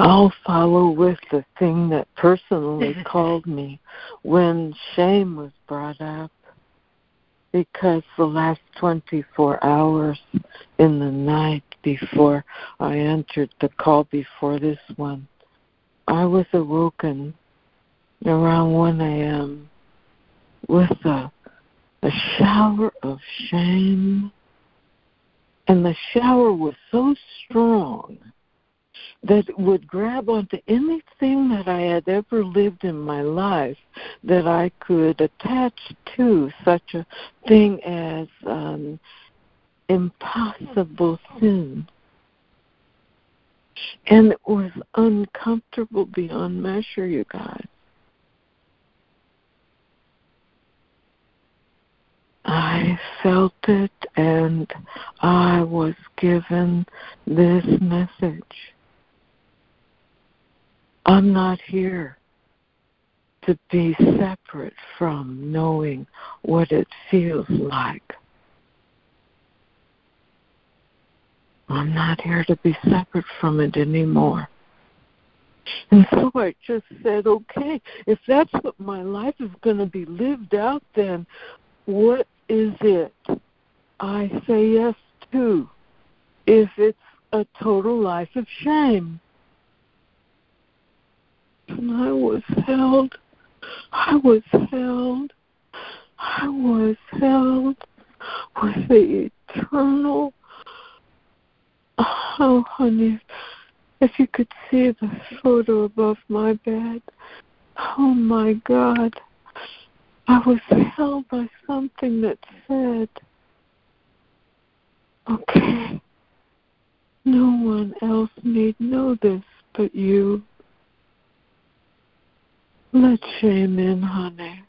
I'll follow with the thing that personally (laughs) called me when shame was brought up because the last 24 hours in the night before I entered the call before this one, I was awoken around 1 a.m. with a, a shower of shame. And the shower was so strong that would grab onto anything that I had ever lived in my life that I could attach to such a thing as um, impossible sin. And it was uncomfortable beyond measure, you guys. I felt it and I was given this message I'm not here to be separate from knowing what it feels like. I'm not here to be separate from it anymore. And so I just said, okay, if that's what my life is going to be lived out, then what is it I say yes to if it's a total life of shame? And I was held. I was held. I was held with the eternal. Oh, honey, if you could see the photo above my bed. Oh my God. I was held by something that said, okay, no one else need know this but you. Let shame in, honey.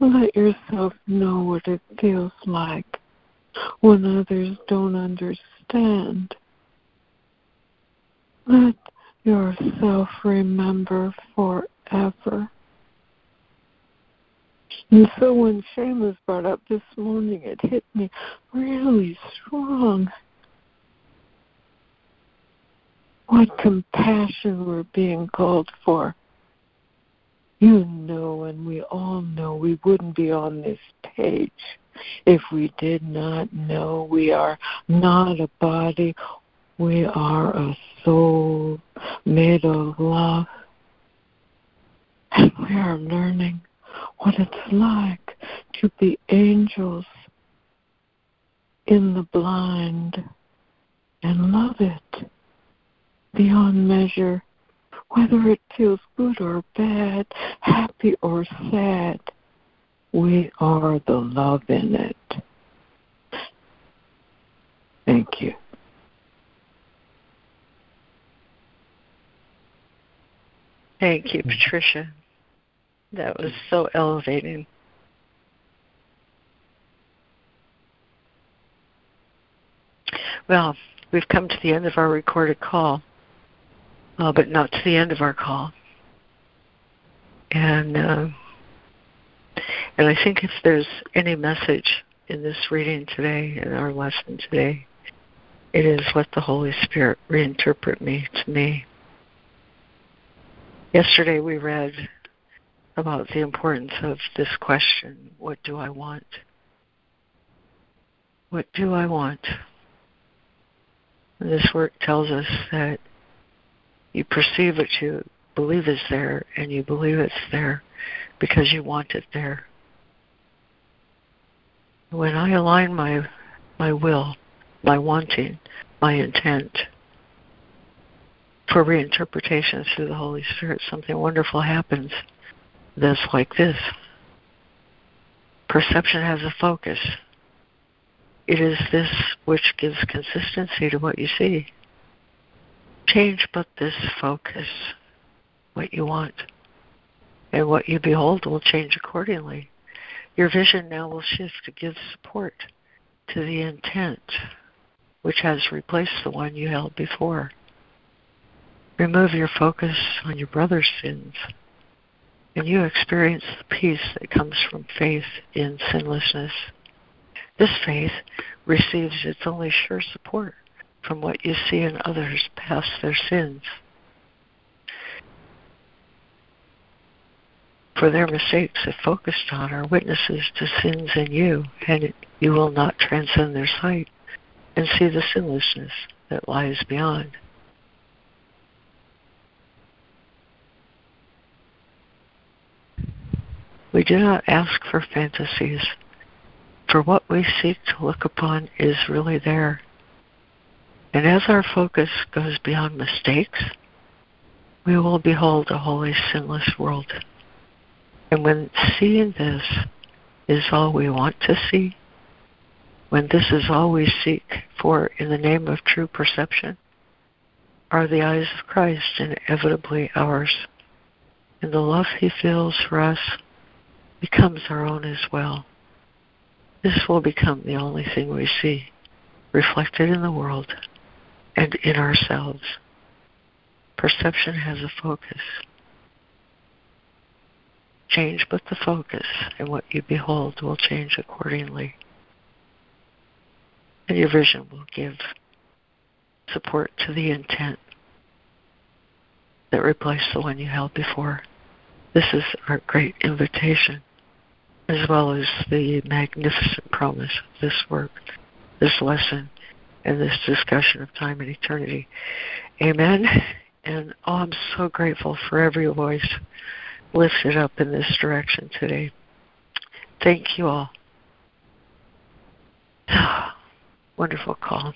Let yourself know what it feels like when others don't understand. Let yourself remember forever. And so when shame was brought up this morning, it hit me really strong. What compassion we're being called for you know, and we all know we wouldn't be on this page if we did not know we are not a body, we are a soul made of love. And we are learning what it's like to be angels in the blind and love it beyond measure whether it feels good or bad, happy or sad, we are the love in it. Thank you. Thank you, Patricia. That was so elevating. Well, we've come to the end of our recorded call uh, but not to the end of our call. And uh, and I think if there's any message in this reading today, in our lesson today, it is let the Holy Spirit reinterpret me to me. Yesterday we read about the importance of this question what do I want? What do I want? And this work tells us that you perceive what you believe is there, and you believe it's there because you want it there. When I align my my will, my wanting, my intent for reinterpretation through the Holy Spirit, something wonderful happens that's like this. Perception has a focus. It is this which gives consistency to what you see. Change but this focus, what you want, and what you behold will change accordingly. Your vision now will shift to give support to the intent which has replaced the one you held before. Remove your focus on your brother's sins, and you experience the peace that comes from faith in sinlessness. This faith receives its only sure support from what you see in others past their sins. For their mistakes, if focused on, are witnesses to sins in you, and you will not transcend their sight and see the sinlessness that lies beyond. We do not ask for fantasies for what we seek to look upon is really there. And as our focus goes beyond mistakes, we will behold a holy, sinless world. And when seeing this is all we want to see, when this is all we seek for in the name of true perception, are the eyes of Christ inevitably ours. And the love he feels for us becomes our own as well. This will become the only thing we see reflected in the world and in ourselves. Perception has a focus. Change but the focus, and what you behold will change accordingly. And your vision will give support to the intent that replaced the one you held before. This is our great invitation as well as the magnificent promise of this work, this lesson, and this discussion of time and eternity. Amen. And oh, I'm so grateful for every voice lifted up in this direction today. Thank you all. (sighs) Wonderful call.